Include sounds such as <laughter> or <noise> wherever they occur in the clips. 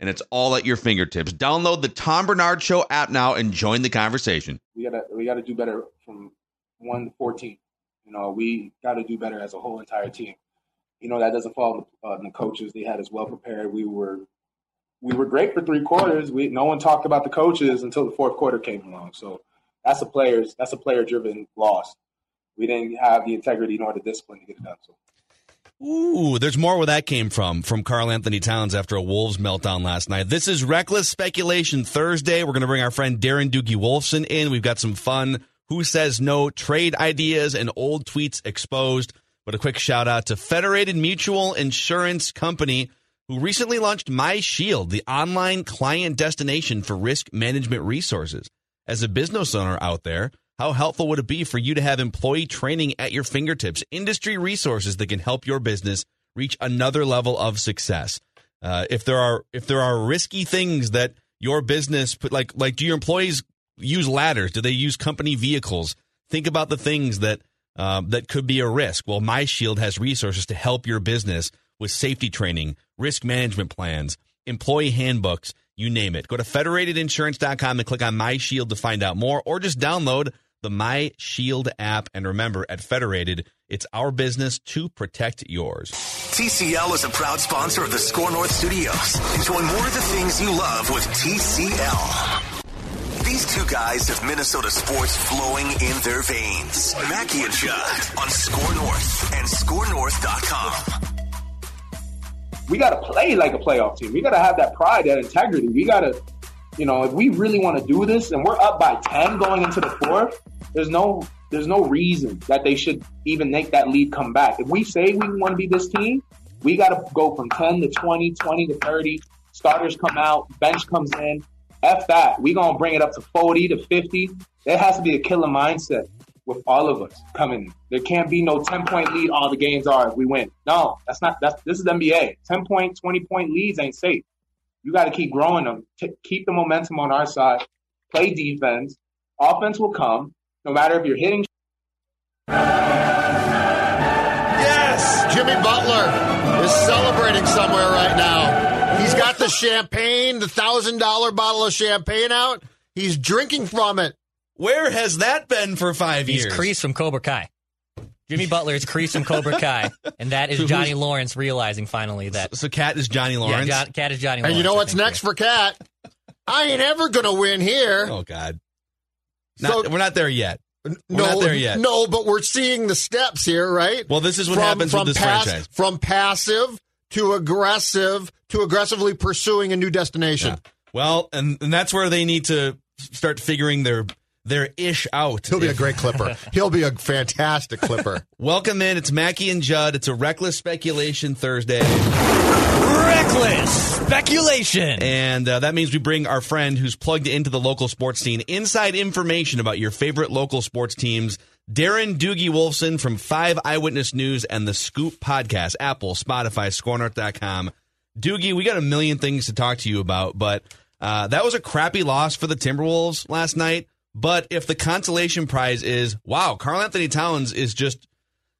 and it's all at your fingertips. Download the Tom Barnard Show app now and join the conversation. We gotta we gotta do better from one to fourteen. You know, we got to do better as a whole entire team. You know, that doesn't fall on uh, the coaches. They had us well prepared. We were we were great for three quarters. We no one talked about the coaches until the fourth quarter came along. So that's a players that's a player driven loss. We didn't have the integrity nor the discipline to get it done. So. Ooh, there's more where that came from, from Karl Anthony Towns after a Wolves meltdown last night. This is Reckless Speculation Thursday. We're going to bring our friend Darren Doogie Wolfson in. We've got some fun Who Says No trade ideas and old tweets exposed. But a quick shout out to Federated Mutual Insurance Company who recently launched My Shield, the online client destination for risk management resources. As a business owner out there, how helpful would it be for you to have employee training at your fingertips, industry resources that can help your business reach another level of success? Uh, if there are if there are risky things that your business put like like do your employees use ladders? Do they use company vehicles? Think about the things that um, that could be a risk. Well, My Shield has resources to help your business with safety training, risk management plans, employee handbooks, you name it. Go to federatedinsurance.com and click on My Shield to find out more, or just download the My Shield app. And remember, at Federated, it's our business to protect yours. TCL is a proud sponsor of the SKOR North Studios. Enjoy more of the things you love with TCL. These two guys have Minnesota sports flowing in their veins. Mackey and Judd on SKOR North and SKORNorth.com we got to play like a playoff team. We got to have that pride, that integrity. We got to, you know, if we really want to do this, and we're up by ten going into the fourth, there's no there's no reason that they should even make that lead come back. If we say we want to be this team, we got to go from 10 to 20, 20 to 30. Starters come out, bench comes in. F that. we going to bring it up to 40 to 50. There has to be a killer mindset with all of us coming. There can't be no 10 point lead all the games are if we win. No, that's not, that's, this is NBA. 10 point, 20 point leads ain't safe. You got to keep growing them, T- keep the momentum on our side, play defense. Offense will come, no matter if you're hitting. Yes, Jimmy Butler is celebrating somewhere right now. He's got the champagne, the thousand dollar bottle of champagne out. He's drinking from it. Where has that been for five He's years? Kreese from Cobra Kai. Jimmy Butler is Kreese from Cobra Kai, <laughs> and that is Johnny Lawrence realizing finally that. So, KAT is Johnny Lawrence. Yeah, John, KAT is Johnny And Lawrence. you know what's next yeah. for KAT? I ain't ever gonna win here. Oh God, not, So- we're not there yet. We're no, not there yet. No, but we're seeing the steps here, right? Well, this is what happens with this pass- franchise. From passive to aggressive to aggressively pursuing a new destination. Yeah. Well, and, and that's where they need to start figuring their their ish out. He'll be a great clipper. <laughs> He'll be a fantastic clipper. <laughs> Welcome in. It's Mackey and Judd. It's a reckless speculation Thursday, Reckless speculation. and uh, that means we bring our friend who's plugged into the local sports scene inside information about your favorite local sports teams. Darren Doogie Wolfson from Five Eyewitness News and the Scoop Podcast, Apple, Spotify, SKORNorth.com. Doogie, we got a million things to talk to you about, but uh, that was a crappy loss for the Timberwolves last night. But if the consolation prize is, wow, Karl Anthony Towns is just,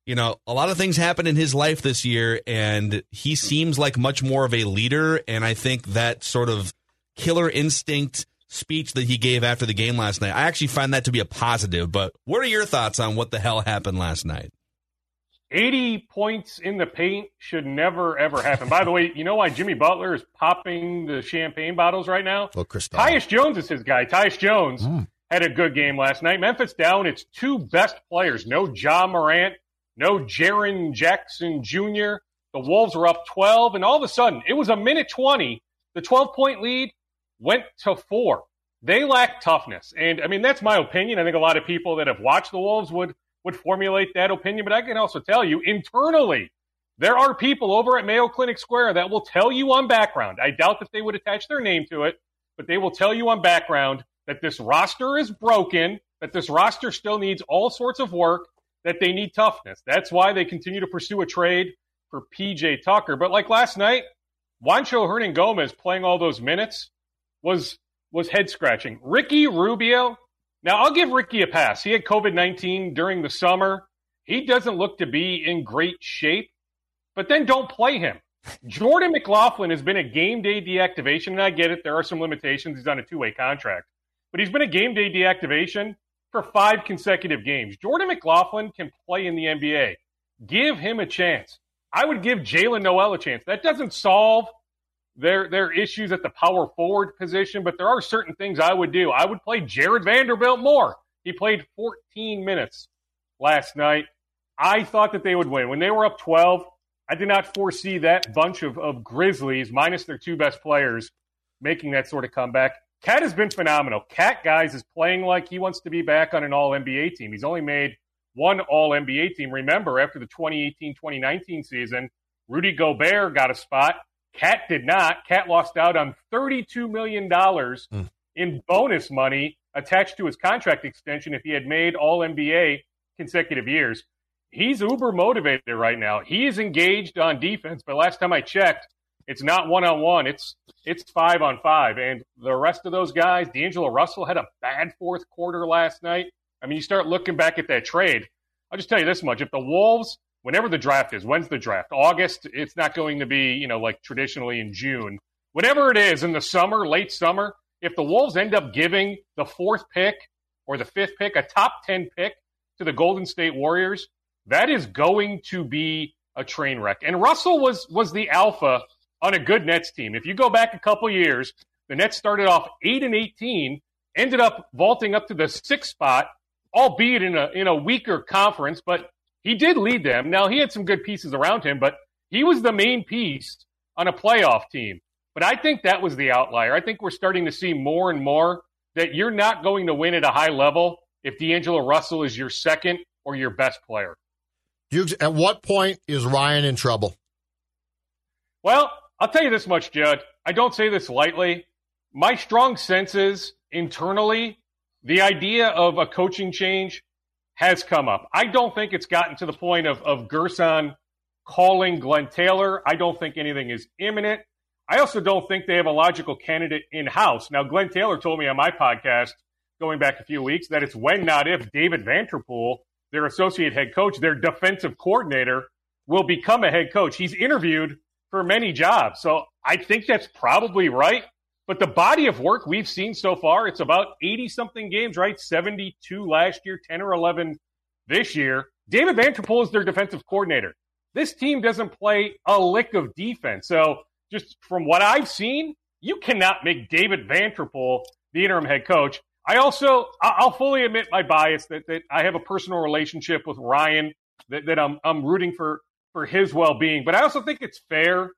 you know, a lot of things happen in his life this year, and he seems like much more of a leader. And I think that sort of killer instinct speech that he gave after the game last night, I actually find that to be a positive. But what are your thoughts on what the hell happened last night? 80 points in the paint should never, ever happen. By the way, you know why Jimmy Butler is popping the champagne bottles right now? Well, Chris Tyus Jones is his guy. Tyus Jones hmm. had a good game last night. Memphis down its two best players. No Ja Morant, no Jaren Jackson Jr. The Wolves were up 12, and all of a sudden, it was a minute 20. The 12 point lead went to four. They lack toughness. And I mean, that's my opinion. I think a lot of people that have watched the Wolves would, would formulate that opinion. But I can also tell you internally, there are people over at Mayo Clinic Square that will tell you on background. I doubt that they would attach their name to it, but they will tell you on background that this roster is broken, that this roster still needs all sorts of work, that they need toughness. That's why they continue to pursue a trade for PJ Tucker. But like last night, Juancho Hernangomez playing all those minutes was was head scratching. Ricky Rubio. Now I'll give Ricky a pass. He had COVID nineteen during the summer. He doesn't look to be in great shape. But then don't play him. Jordan McLaughlin has been a game day deactivation, and I get it. There are some limitations. He's on a two way contract, but he's been a game day deactivation for five consecutive games. Jordan McLaughlin can play in the NBA. Give him a chance. I would give Jaylen Nowell a chance. That doesn't solve their their issues at the power forward position, but there are certain things I would do. I would play Jarred Vanderbilt more. He played 14 minutes last night. I thought that they would win. When they were up 12, I did not foresee that bunch of, of Grizzlies, minus their two best players, making that sort of comeback. KAT has been phenomenal. KAT, guys, is playing like he wants to be back on an all NBA team. He's only made one all NBA team. Remember, after the 2018 2019 season, Rudy Gobert got a spot. KAT did not. KAT lost out on $32 million mm. in bonus money attached to his contract extension if he had made all NBA consecutive years. He's uber motivated right now. He is engaged on defense, but last time I checked, it's not one on one. It's it's five on five. And the rest of those guys, D'Angelo Russell had a bad fourth quarter last night. I mean, you start looking back at that trade. I'll just tell you this much: if the Wolves, whenever the draft is, when's the draft? August. It's not going to be, you know, like traditionally in June. Whatever it is in the summer, late summer. If the Wolves end up giving the fourth pick or the fifth pick, a top ten pick to the Golden State Warriors, that is going to be a train wreck. And Russell was was the alpha on a good Nets team. If you go back a couple years, the Nets started off eight and eighteen, ended up vaulting up to the sixth spot, albeit in a in a weaker conference, but he did lead them. Now he had some good pieces around him, but he was the main piece on a playoff team. But I think that was the outlier. I think we're starting to see more and more that you're not going to win at a high level if D'Angelo Russell is your second or your best player. at what point is Ryan in trouble? Well, I'll tell you this much, Judd. I don't say this lightly. My strong sense is internally the idea of a coaching change has come up. I don't think it's gotten to the point of, of Gersson calling Glen Taylor. I don't think anything is imminent. I also don't think they have a logical candidate in house. Now, Glen Taylor told me on my podcast going back a few weeks that it's when, not if, David Vanterpool, their associate head coach, their defensive coordinator, will become a head coach. He's interviewed for many jobs. So I think that's probably right. But the body of work we've seen so far, it's about 80 something games, right? 72 last year, 10 or 11 this year. David Vanterpool is their defensive coordinator. This team doesn't play a lick of defense. So just from what I've seen, you cannot make David Vanterpool the interim head coach. I also, I'll fully admit my bias that, that I have a personal relationship with Ryan, that, that I'm, I'm rooting for, for his well being. But I also think it's fair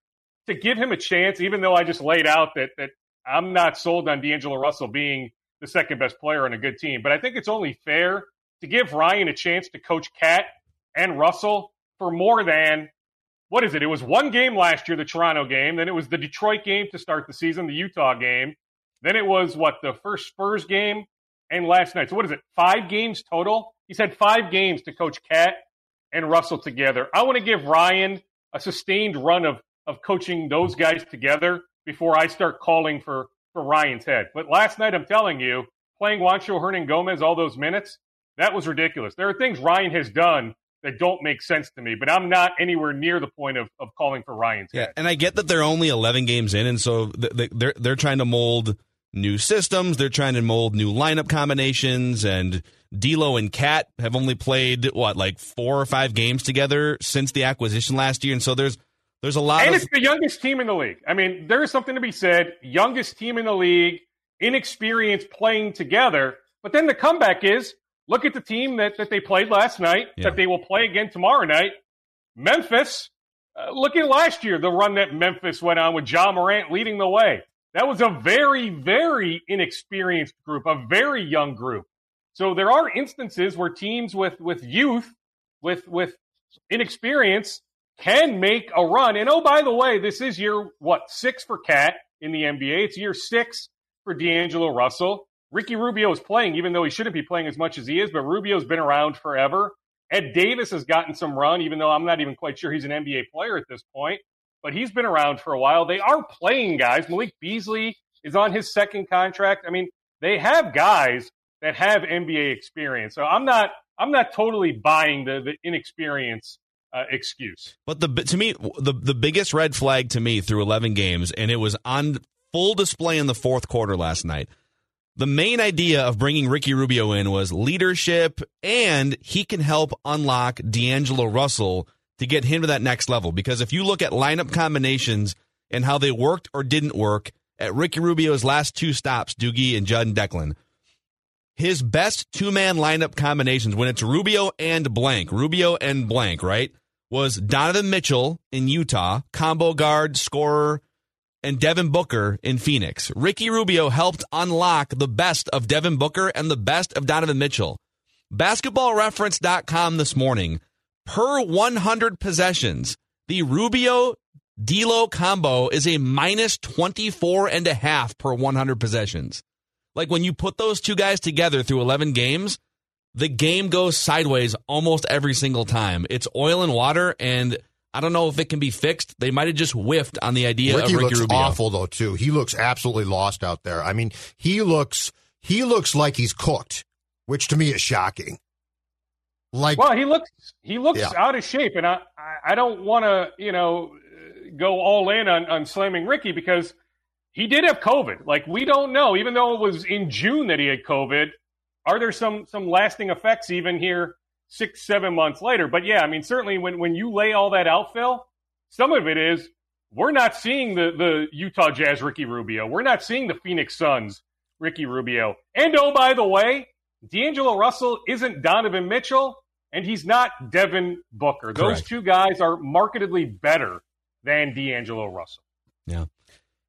to give him a chance, even though I just laid out that, that I'm not sold on D'Angelo Russell being the second best player on a good team, but I think it's only fair to give Ryan a chance to coach KAT and Russell for more than what is it? It was one game last year, the Toronto game. Then it was the Detroit game to start the season, the Utah game. Then it was what the first Spurs game and last night. So what is it? Five games total. He's had five games to coach KAT and Russell together. I want to give Ryan a sustained run of of coaching those guys together before I start calling for, for Ryan's head. But last night, I'm telling you, playing Juancho Hernangomez all those minutes, that was ridiculous. There are things Ryan has done that don't make sense to me, but I'm not anywhere near the point of, of calling for Ryan's yeah, head. And I get that they're only 11 games in, and so they're, they're trying to mold new systems. They're trying to mold new lineup combinations, and D'Lo and KAT have only played what like four or five games together since the acquisition last year, and so there's there's a lot and of... it's the youngest team in the league. I mean, there is something to be said. Youngest team in the league, inexperienced playing together. But then the comeback is look at the team that, that they played last night, yeah. that they will play again tomorrow night. Memphis. Uh, look at last year, the run that Memphis went on with Ja Morant leading the way. That was a very, very inexperienced group, a very young group. So there are instances where teams with, with youth, with, with inexperience, can make a run. And oh, by the way, this is year, what, six for KAT in the NBA. It's year six for D'Angelo Russell. Ricky Rubio is playing, even though he shouldn't be playing as much as he is, but Rubio's been around forever. Ed Davis has gotten some run, even though I'm not even quite sure he's an NBA player at this point, but he's been around for a while. They are playing guys. Malik Beasley is on his second contract. I mean, they have guys that have NBA experience. So I'm not I'm not totally buying the the inexperience uh, excuse. But the to me the the biggest red flag to me through 11 games and it was on full display in the fourth quarter last night. The main idea of bringing Ricky Rubio in was leadership and he can help unlock D'Angelo Russell to get him to that next level because if you look at lineup combinations and how they worked or didn't work at Ricky Rubio's last two stops, Doogie and Judd and Declan, his best two man lineup combinations when it's Rubio and blank, Rubio and blank, right? Was Donovan Mitchell in Utah, combo guard, scorer, and Devin Booker in Phoenix. Ricky Rubio helped unlock the best of Devin Booker and the best of Donovan Mitchell. Basketballreference.com this morning, per 100 possessions, the Rubio D'Lo combo is a minus 24 and a half per 100 possessions. Like when you put those two guys together through 11 games, the game goes sideways almost every single time. It's oil and water, and I don't know if it can be fixed. They might have just whiffed on the idea Ricky of Ricky looks Rubio. awful though too. He looks absolutely lost out there. I mean, he looks he looks like he's cooked, which to me is shocking. Like Well, he looks he looks Yeah. out of shape, and I I- I don't want to you know go all in on, on slamming Ricky because he did have COVID. Like we don't know, even though it was in June that he had COVID. Are there some some lasting effects even here six seven months later? But yeah, I mean certainly when when you lay all that out, Phil, some of it is we're not seeing the the Utah Jazz Ricky Rubio. We're not seeing the Phoenix Suns Ricky Rubio. And oh by the way, D'Angelo Russell isn't Donovan Mitchell, and he's not Devin Booker. Those Correct. two guys are markedly better than D'Angelo Russell. Yeah.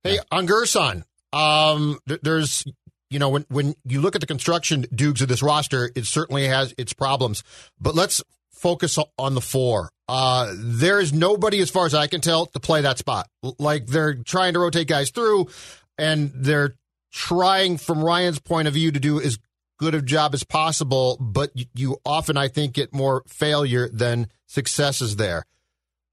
Hey, on Gersson, um, th- there's, you know, when, when you look at the construction dukes of this roster, it certainly has its problems. But let's focus on the four. Uh, there is nobody, as far as I can tell, to play that spot. Like they're trying to rotate guys through, and they're trying, from Ryan's point of view, to do as good a job as possible. But you, you often, I think, get more failure than successes there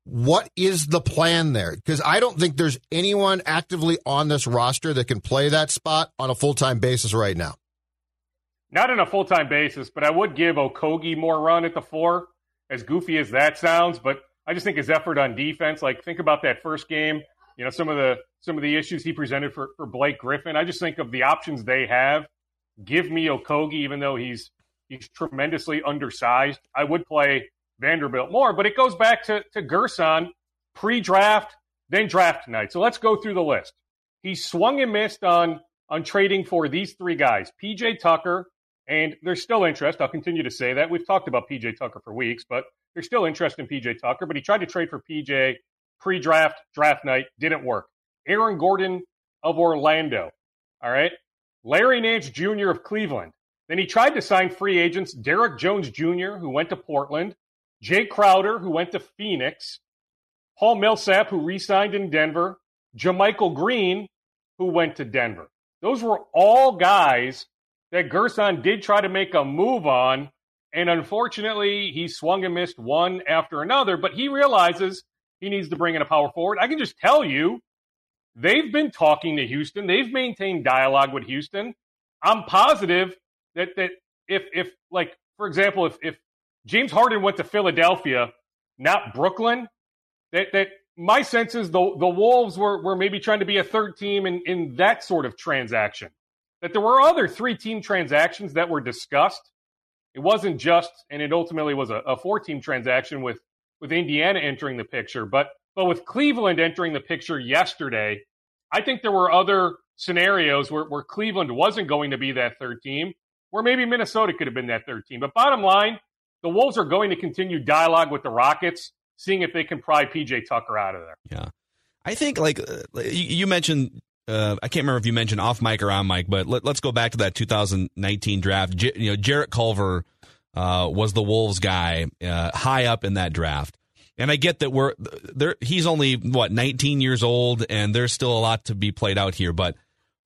what is the plan there? Because I don't think there's anyone actively on this roster that can play that spot on a full time basis right now. Not on a full time basis, but I would give Okogie more run at the four, as goofy as that sounds. But I just think his effort on defense, like think about that first game, you know, some of the some of the issues he presented for, for Blake Griffin. I just think of the options they have. Give me Okogie, even though he's he's tremendously undersized. I would play Vanderbilt more, but it goes back to, to Gersson pre-draft, then draft night. So let's go through the list. He swung and missed on on trading for these three guys, PJ Tucker, and there's still interest. I'll continue to say that. We've talked about PJ Tucker for weeks, but there's still interest in PJ Tucker. But he tried to trade for PJ pre-draft, draft night, didn't work. Aaron Gordon of Orlando. All right. Larry Nance Jr. of Cleveland. Then he tried to sign free agents Derrick Jones Jr., who went to Portland, Jae Crowder, who went to Phoenix, Paul Millsap, who re signed in Denver, JaMychal Green, who went to Denver. Those were all guys that Gersson did try to make a move on. And unfortunately, he swung and missed one after another, but he realizes he needs to bring in a power forward. I can just tell you, they've been talking to Houston. They've maintained dialogue with Houston. I'm positive that that if if like for example, if if James Harden went to Philadelphia, not Brooklyn, that that my sense is the the Wolves were were maybe trying to be a third team in in that sort of transaction. That there were other three team transactions that were discussed. It wasn't just, and it ultimately was a, a four team transaction with with Indiana entering the picture, but but with Cleveland entering the picture yesterday, I think there were other scenarios where, where Cleveland wasn't going to be that third team, where maybe Minnesota could have been that third team. But bottom line, the Wolves are going to continue dialogue with the Rockets, seeing if they can pry PJ Tucker out of there. Yeah. I think like uh, you, mentioned uh, I can't remember if you mentioned off mic or on mic, but let, us go back to that 2019 draft. J- you know, Jarrett Culver uh, was the Wolves guy uh, high up in that draft. And I get that we're there. He's only what 19 years old, and there's still a lot to be played out here. But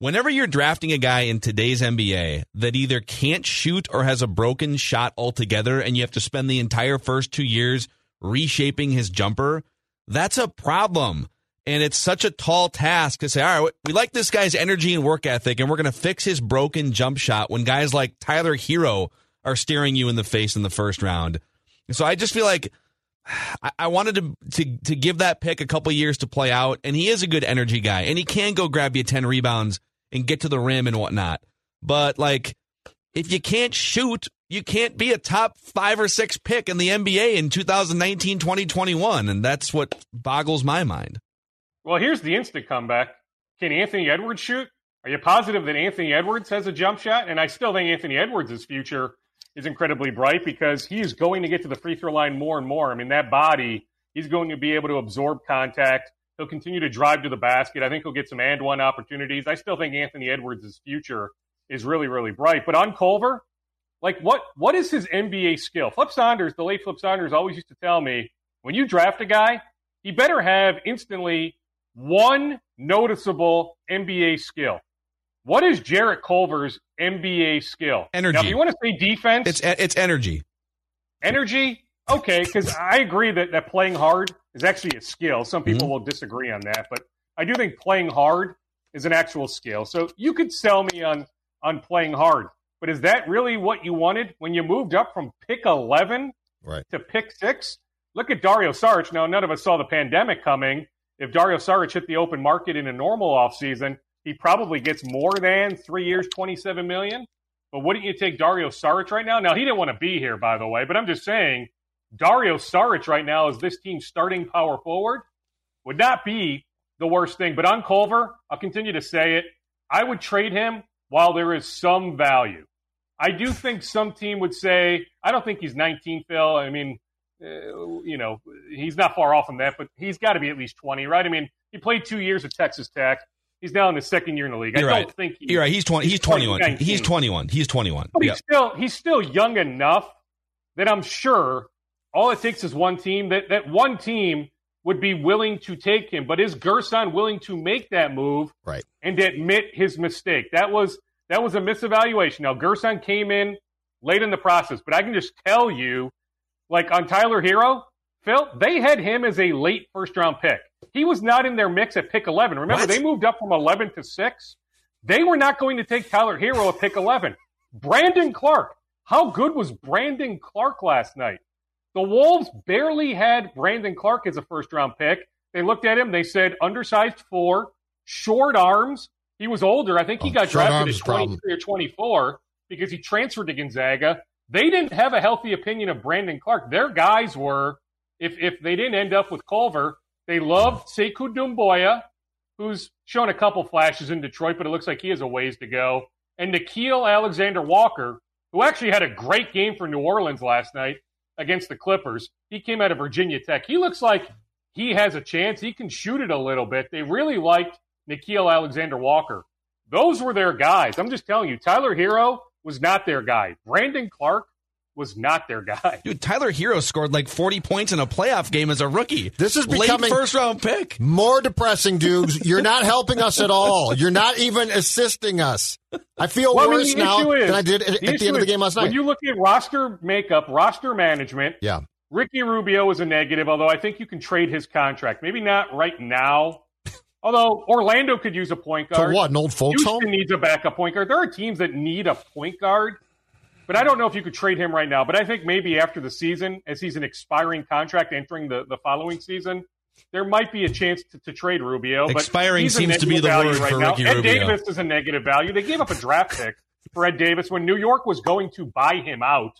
Whenever you're drafting a guy in today's NBA that either can't shoot or has a broken shot altogether, and you have to spend the entire first two years reshaping his jumper, that's a problem. And it's such a tall task to say, all right, we like this guy's energy and work ethic, and we're going to fix his broken jump shot when guys like Tyler Herro are staring you in the face in the first round. So I just feel like <sighs> I, wanted to, to to give that pick a couple years to play out, and he is a good energy guy, and he can go grab you ten rebounds and get to the rim and whatnot. But like, if you can't shoot, you can't be a top five or six pick in the NBA in 2019, 2021, and that's what boggles my mind. Well, here's the instant comeback. Can Anthony Edwards shoot? Are you positive that Anthony Edwards has a jump shot? And I still think Anthony Edwards' future is incredibly bright because he is going to get to the free throw line more and more. I mean, that body, he's going to be able to absorb contact. He'll continue to drive to the basket. I think he'll get some and one opportunities. I still think Anthony Edwards' future is really, really bright. But on Culver, like what what is his NBA skill? Flip Saunders, the late Flip Saunders, always used to tell me when you draft a guy, he better have instantly one noticeable NBA skill. What is Jarrett Culver's NBA skill? Energy. Now, if you want to say defense, it's it's energy. Energy, okay, because I agree that that playing hard is actually a skill. Some people mm-hmm. will disagree on that, but I do think playing hard is an actual skill. So you could sell me on on playing hard, but is that really what you wanted when you moved up from pick eleven right. to pick six? Look at Dario Saric. Now, none of us saw the pandemic coming. If Dario Saric hit the open market in a normal offseason, he probably gets more than three years, twenty-seven million. But wouldn't you take Dario Saric right now? Now he didn't want to be here, by the way. But I'm just saying, Dario Saric right now is this team's starting power forward. Would not be the worst thing. But on Culver, I'll continue to say it. I would trade him while there is some value. I do think some team would say, I don't think he's 19, Phil. I mean, uh, you know, he's not far off from that, but he's got to be at least 20, right? I mean, he played two years at Texas Tech. He's now in the second year in the league. You're I don't think he, you're right. He's 20. He's 21. He's 21. He's 21. But he's still he's still young enough that I'm sure all it takes is one team. That that one team would be willing to take him. But is Gersson willing to make that move right. and admit his mistake? That was that was a misevaluation. Now Gersson came in late in the process, but I can just tell you, like on Tyler Herro, Phil, they had him as a late first round pick. He was not in their mix at pick 11. Remember, what? they moved up from 11 to 6. They were not going to take Tyler Herro at pick 11. Brandon Clarke. How good was Brandon Clarke last night? The Wolves barely had Brandon Clarke as a first round pick. They looked at him, they said undersized four, short arms. He was older. I think he oh, got drafted at 23 or 24 because he transferred to Gonzaga. They didn't have a healthy opinion of Brandon Clarke. Their guys were, if, if they didn't end up with Culver, they loved Sekou Doumbouya, who's shown a couple flashes in Detroit, but it looks like he has a ways to go. And Nickeil Alexander Walker, who actually had a great game for New Orleans last night against the Clippers. He came out of Virginia Tech. He looks like he has a chance. He can shoot it a little bit. They really liked Nickeil Alexander Walker. Those were their guys. I'm just telling you, Tyler Herro was not their guy. Brandon Clarke was not their guy. Dude, Tyler Herro scored like 40 points in a playoff game as a rookie. This is becoming Late first round pick. More depressing, dudes. You're not helping us at all. You're not even assisting us. I feel well, worse I mean, now is, than I did at, the, at the end of the game last night. When you look at roster makeup, roster management, yeah. Ricky Rubio is a negative, although I think you can trade his contract. Maybe not right now. <laughs> Although Orlando could use a point guard. For what? An old folks Houston home? needs a backup point guard. There are teams that need a point guard. But I don't know if you could trade him right now. But I think maybe after the season, as he's an expiring contract entering the, the following season, there might be a chance to, to trade Rubio. But expiring seems to be the word right for now. Ricky Ed Rubio. Davis is a negative value. They gave up a draft pick for Ed Davis when New York was going to buy him out.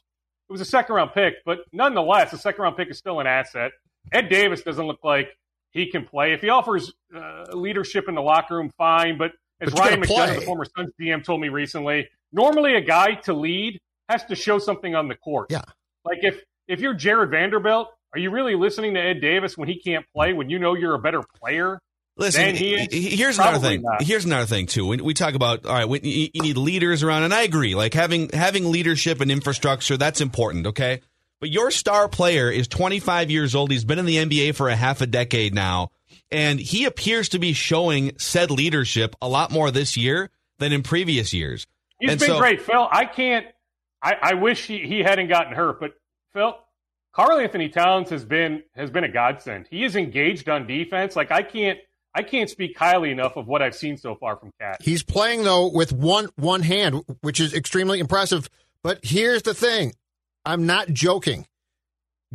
It was a second round pick, but nonetheless, a second round pick is still an asset. Ed Davis doesn't look like he can play. If he offers uh, leadership in the locker room, fine. But as but Ryan McDonough, the former Suns GM, told me recently, normally a guy to lead has to show something on the court. Yeah. Like if if you're Jarred Vanderbilt, are you really listening to Ed Davis when he can't play when you know you're a better player? Listen, here's another thing. Not. Here's another thing too. When we talk about all right, you need leaders around, and I agree. Like having having leadership and infrastructure, that's important. Okay, but your star player is 25 years old. He's been in the NBA for a half a decade now. And he appears to be showing said leadership a lot more this year than in previous years. He's and been so, great, Phil. I can't. I, I wish he, he hadn't gotten hurt, but Phil, Karl Anthony Towns has been has been a godsend. He is engaged on defense. Like I can't I can't speak highly enough of what I've seen so far from KAT. He's playing though with one one hand, which is extremely impressive. But here's the thing: I'm not joking.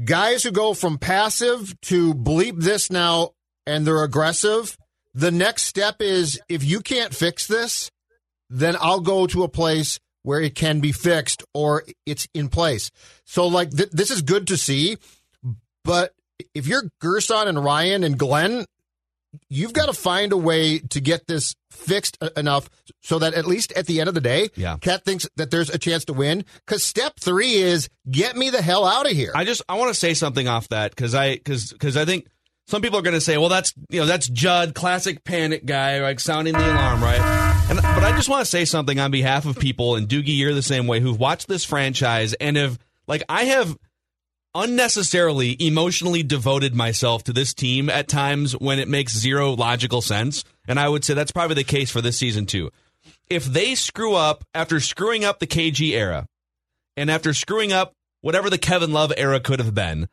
Guys who go from passive to bleep this now and they're aggressive. The next step is if you can't fix this, then I'll go to a place where it can be fixed or it's in place. So, like, th- this is good to see. But if you're Gersson and Ryan and Glen, you've got to find a way to get this fixed enough so that at least at the end of the day, Yeah. KAT thinks that there's a chance to win. Because step three is get me the hell out of here. I just I want to say something off that because I because because I think some people are going to say, well, that's you know that's Judd, classic panic guy, like sounding the alarm, right? And but I just want to say something on behalf of people, and Doogie, you're the same way, who've watched this franchise and have like I have unnecessarily emotionally devoted myself to this team at times when it makes zero logical sense, and I would say that's probably the case for this season too. If they screw up after screwing up the KG era, and after screwing up whatever the Kevin Love era could have been,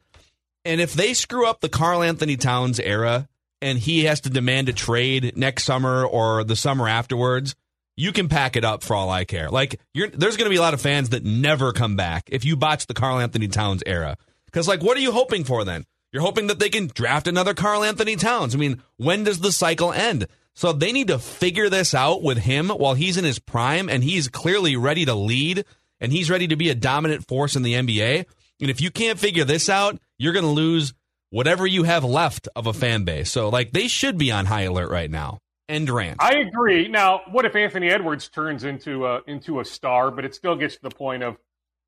and if they screw up the Karl Anthony Towns era and he has to demand a trade next summer or the summer afterwards, you can pack it up for all I care. Like there's going to be a lot of fans that never come back if you botch the Karl Anthony Towns era. Because like, what are you hoping for then? You're hoping that they can draft another Karl Anthony Towns. I mean, when does the cycle end? So they need to figure this out with him while he's in his prime and he's clearly ready to lead and he's ready to be a dominant force in the NBA. And if you can't figure this out, you're going to lose whatever you have left of a fan base. So, like, they should be on high alert right now. End rant. I agree. Now, what if Anthony Edwards turns into a into a star, but it still gets to the point of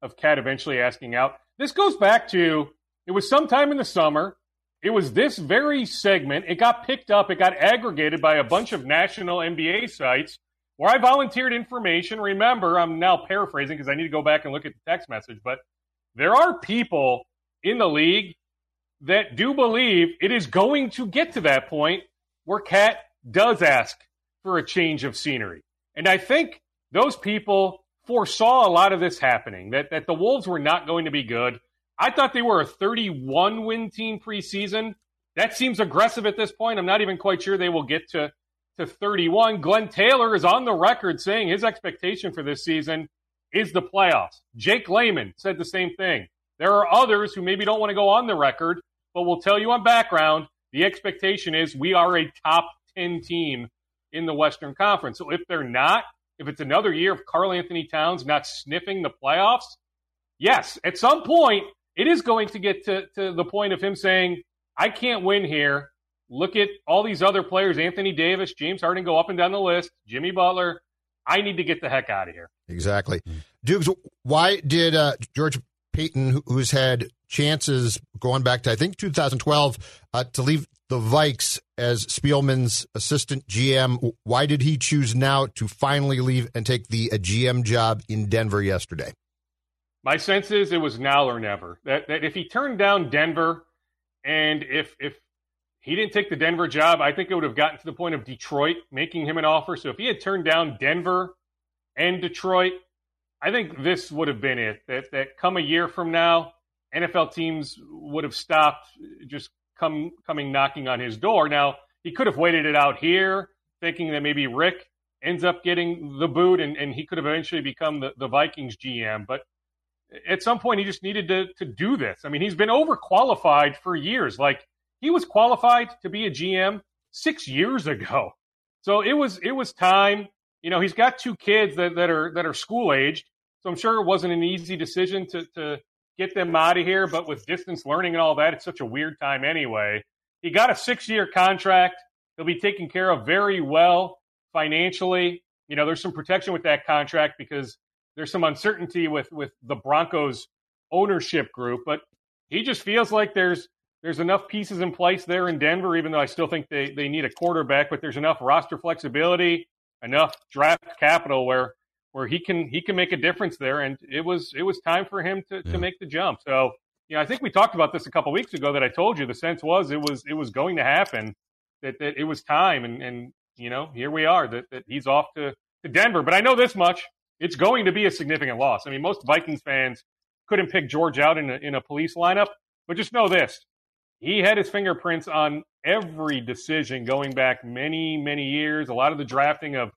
of KAT eventually asking out? This goes back to it was sometime in the summer. It was this very segment. It got picked up. It got aggregated by a bunch of national NBA sites where I volunteered information. Remember, I'm now paraphrasing because I need to go back and look at the text message, but there are people in the league that do believe it is going to get to that point where KAT does ask for a change of scenery. And I think those people foresaw a lot of this happening, that, that the Wolves were not going to be good. I thought they were a 31 win team preseason. That seems aggressive at this point. I'm not even quite sure they will get to, to 31. Glen Taylor is on the record saying his expectation for this season is the playoffs. Jake Lehman said the same thing. There are others who maybe don't want to go on the record, but we'll tell you on background the expectation is we are a top 10 team in the Western Conference. So if they're not, if it's another year of Karl Anthony Towns not sniffing the playoffs, yes, at some point, it is going to get to, to the point of him saying, I can't win here. Look at all these other players Anthony Davis, James Harden go up and down the list, Jimmy Butler. I need to get the heck out of here. Exactly. Dukes, why did uh, George Paton, who- who's had chances going back to, I think, 2012, uh, to leave the Vikes as Spielman's assistant GM, why did he choose now to finally leave and take the uh, GM job in Denver yesterday? My sense is it was now or never. That that if he turned down Denver, and if if he didn't take the Denver job, I think it would have gotten to the point of Detroit making him an offer. So if he had turned down Denver and Detroit, I think this would have been it. That that come a year from now, NFL teams would have stopped just come coming knocking on his door. Now he could have waited it out here, thinking that maybe Rick ends up getting the boot and, and he could have eventually become the, the Vikings GM. But at some point he just needed to to do this. I mean, he's been overqualified for years. Like he was qualified to be a GM six years ago. So it was it was time. You know, he's got two kids that, that are that are school aged. So I'm sure it wasn't an easy decision to to get them out of here. But with distance learning and all that, it's such a weird time anyway. He got a six year contract. He'll be taken care of very well financially. You know, there's some protection with that contract because there's some uncertainty with with the Broncos ownership group, but he just feels like there's there's enough pieces in place there in Denver, even though I still think they, they need a quarterback, but there's enough roster flexibility, enough draft capital where where he can he can make a difference there. And it was it was time for him to, Yeah. to make the jump. So, you know, I think we talked about this a couple weeks ago that I told you the sense was it was it was going to happen. that, that it was time, and, and you know here we are that, that he's off to, to Denver. But I know this much: it's going to be a significant loss. I mean, most Vikings fans couldn't pick George out in a, in a police lineup, but just know this: he had his fingerprints on every decision going back many, many years. A lot of the drafting of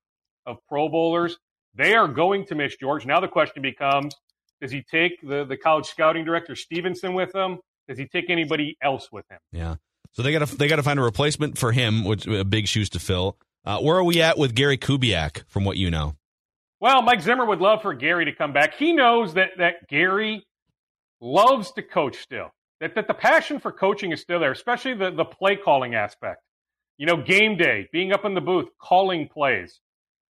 of Pro Bowlers, they are going to miss George. Now the question becomes: Does he take the the college scouting director Stephenson with him? Does he take anybody else with him? Yeah. So they got to they got to find a replacement for him, which uh, big shoes to fill. Uh, where are we at with Gary Kubiak, from what you know? Well, Mike Zimmer would love for Gary to come back. He knows that that Gary loves to coach still. That that the passion for coaching is still there, especially the the play calling aspect. You know, game day, being up in the booth, calling plays.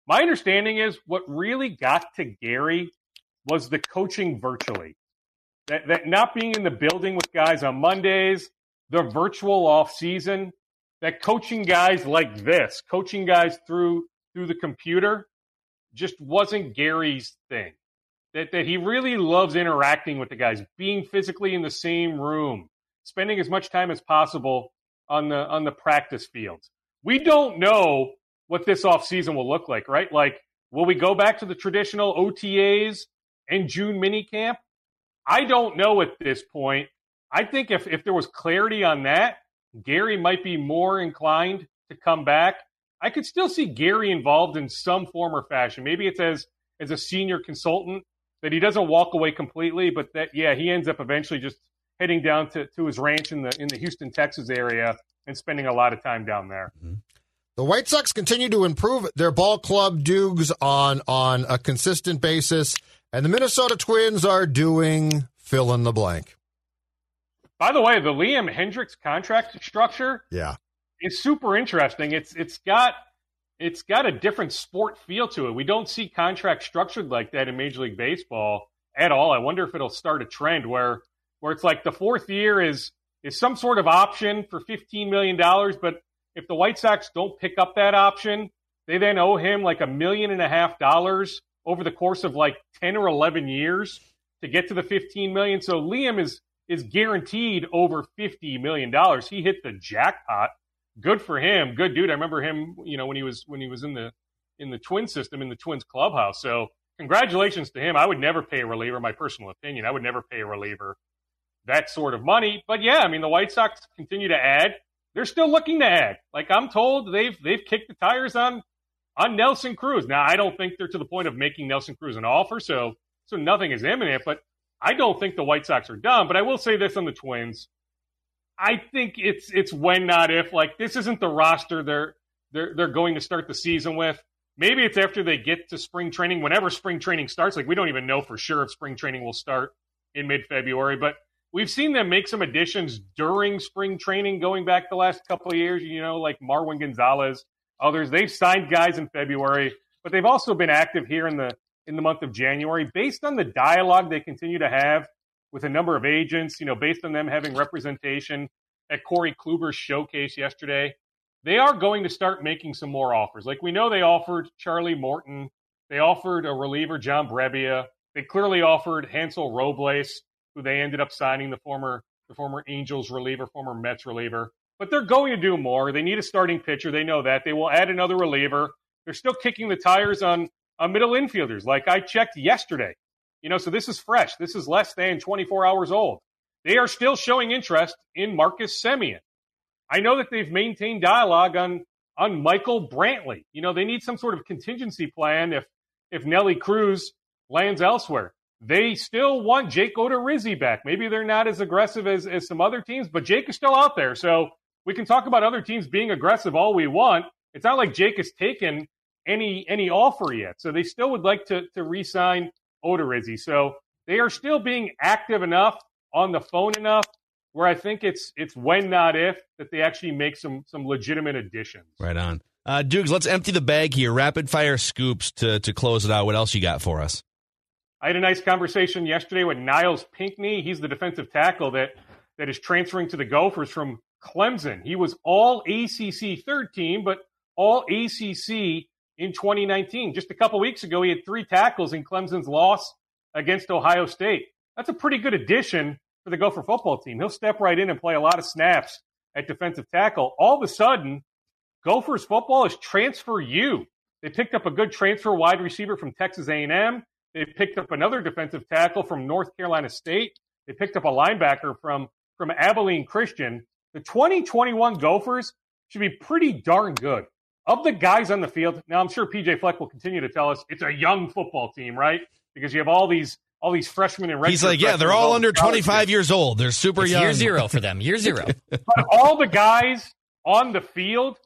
My understanding is what really got to Gary was the coaching virtually. That that not being in the building with guys on Mondays, the virtual off season, that coaching guys like this, coaching guys through through the computer just wasn't Gary's thing. That, that he really loves interacting with the guys, being physically in the same room, spending as much time as possible on the on the practice fields. We don't know what this offseason will look like, right? Like, will we go back to the traditional OTAs and June mini camp? I don't know at this point. I think if, if there was clarity on that, Gary might be more inclined to come back. I could still see Gary involved in some form or fashion. Maybe it's as as a senior consultant that he doesn't walk away completely, but that yeah, he ends up eventually just heading down to, to his ranch in the in the Houston, Texas area and spending a lot of time down there. Mm-hmm. The White Sox continue to improve their ball club Dukes on on a consistent basis, and the Minnesota Twins are doing fill in the blank. By the way, the Liam Hendriks contract structure, yeah, is super interesting. It's it's got it's got a different sport feel to it. We don't see contracts structured like that in Major League Baseball at all. I wonder if it'll start a trend where where it's like the fourth year is is some sort of option for fifteen million dollars, but if the White Sox don't pick up that option, they then owe him like a million and a half dollars over the course of like ten or eleven years to get to the fifteen million. So Liam is is guaranteed over fifty million dollars. He hit the jackpot good for him. Good dude. I remember him, you know, when he was when he was in the in the twin system in the twins clubhouse. So congratulations to him. I would never pay a reliever, my personal opinion. I would never pay a reliever that sort of money. But yeah, I mean the White Sox continue to add. They're still looking to add. Like I'm told they've they've kicked the tires on on Nelson Cruz. Now I don't think they're to the point of making Nelson Cruz an offer, so so nothing is imminent, but I don't think the White Sox are done. But I will say this on the Twins. I think it's it's when not if. Like this isn't the roster they're they're they're going to start the season with. Maybe it's after they get to spring training, whenever spring training starts. Like we don't even know for sure if spring training will start in mid February, but we've seen them make some additions during spring training, going back the last couple of years. You know, like Marwin Gonzalez, others. They've signed guys in February, but they've also been active here in the in the month of January, based on the dialogue they continue to have with a number of agents, you know, based on them having representation at Corey Kluber's showcase yesterday, they are going to start making some more offers. Like we know they offered Charlie Morton, they offered a reliever, John Brebbia. They clearly offered Hansel Robles, who they ended up signing the former the former Angels reliever, former Mets reliever. But they're going to do more. They need a starting pitcher. They know that. They will add another reliever. They're still kicking the tires on, on middle infielders. Like I checked yesterday. You know, so this is fresh. This is less than 24 hours old. They are still showing interest in Marcus Semien. I know that they've maintained dialogue on on Michael Brantley. You know, they need some sort of contingency plan if if Nelly Cruz lands elsewhere. They still want Jake Odorizzi back. Maybe they're not as aggressive as, as some other teams, but Jake is still out there. So we can talk about other teams being aggressive all we want. It's not like Jake has taken any any offer yet. So they still would like to to re-sign Odorizzi. So they are still being active enough on the phone enough where I think it's it's when not if that they actually make some some legitimate additions. Right on. Uh, Dukes, let's empty the bag here. Rapid fire scoops to to close it out. What else you got for us? I had a nice conversation yesterday with Nyles Pinckney. He's the defensive tackle that that is transferring to the Gophers from Clemson. He was all ACC third team, but all ACC in 2019. Just a couple weeks ago, he had three tackles in Clemson's loss against Ohio State. That's a pretty good addition for the Gopher football team. He'll step right in and play a lot of snaps at defensive tackle. All of a sudden, Gophers football is transfer you. They picked up a good transfer wide receiver from Texas A&M. They picked up another defensive tackle from North Carolina State. They picked up a linebacker from from Abilene Christian. The 2021 Gophers should be pretty darn good. Of the guys on the field, now I'm sure PJ Fleck will continue to tell us it's a young football team, right? Because you have all these all these freshmen and He's like, yeah, they're all under 25 years old. They're super It's young. year zero for them. Year zero. <laughs> but all the guys on the field,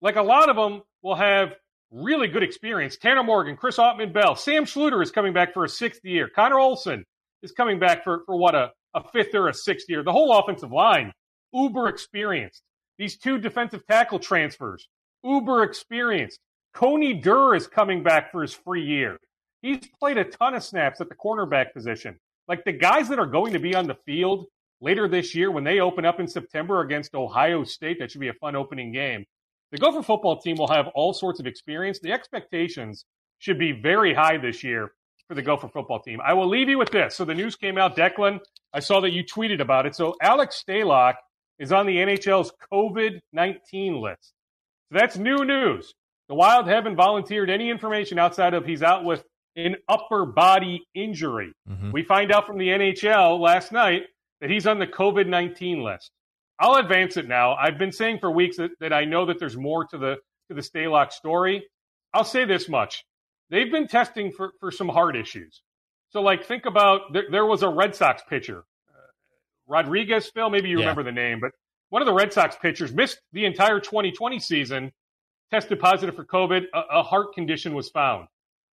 like a lot of them will have really good experience. Tanner Morgan, Chris Autman-Bell, Sam Schlueter is coming back for a sixth year. Connor Olson is coming back for, for what, a, a fifth or a sixth year. The whole offensive line, uber experienced. These two defensive tackle transfers, uber experienced. Coney Durr is coming back for his free year. He's played a ton of snaps at the cornerback position. Like the guys that are going to be on the field later this year when they open up in September against Ohio State, that should be a fun opening game. The Gopher football team will have all sorts of experience. The expectations should be very high this year for the Gopher football team. I will leave you with this. So the news came out, Declan. I saw that you tweeted about it. So Alex Stalock is on the NHL's COVID 19 list. So that's new news. The Wild haven't volunteered any information outside of he's out with an upper body injury. Mhm. We find out from the NHL last night that he's on the COVID 19 list. I'll advance it now. I've been saying for weeks that, that I know that there's more to the to the Stalock story. I'll say this much. They've been testing for, for some heart issues. So, like, think about there, there was a Red Sox pitcher, uh, Rodriguez, Phil, maybe you Yeah. remember the name, but one of the Red Sox pitchers missed the entire 2020 season, tested positive for COVID. A, a heart condition was found.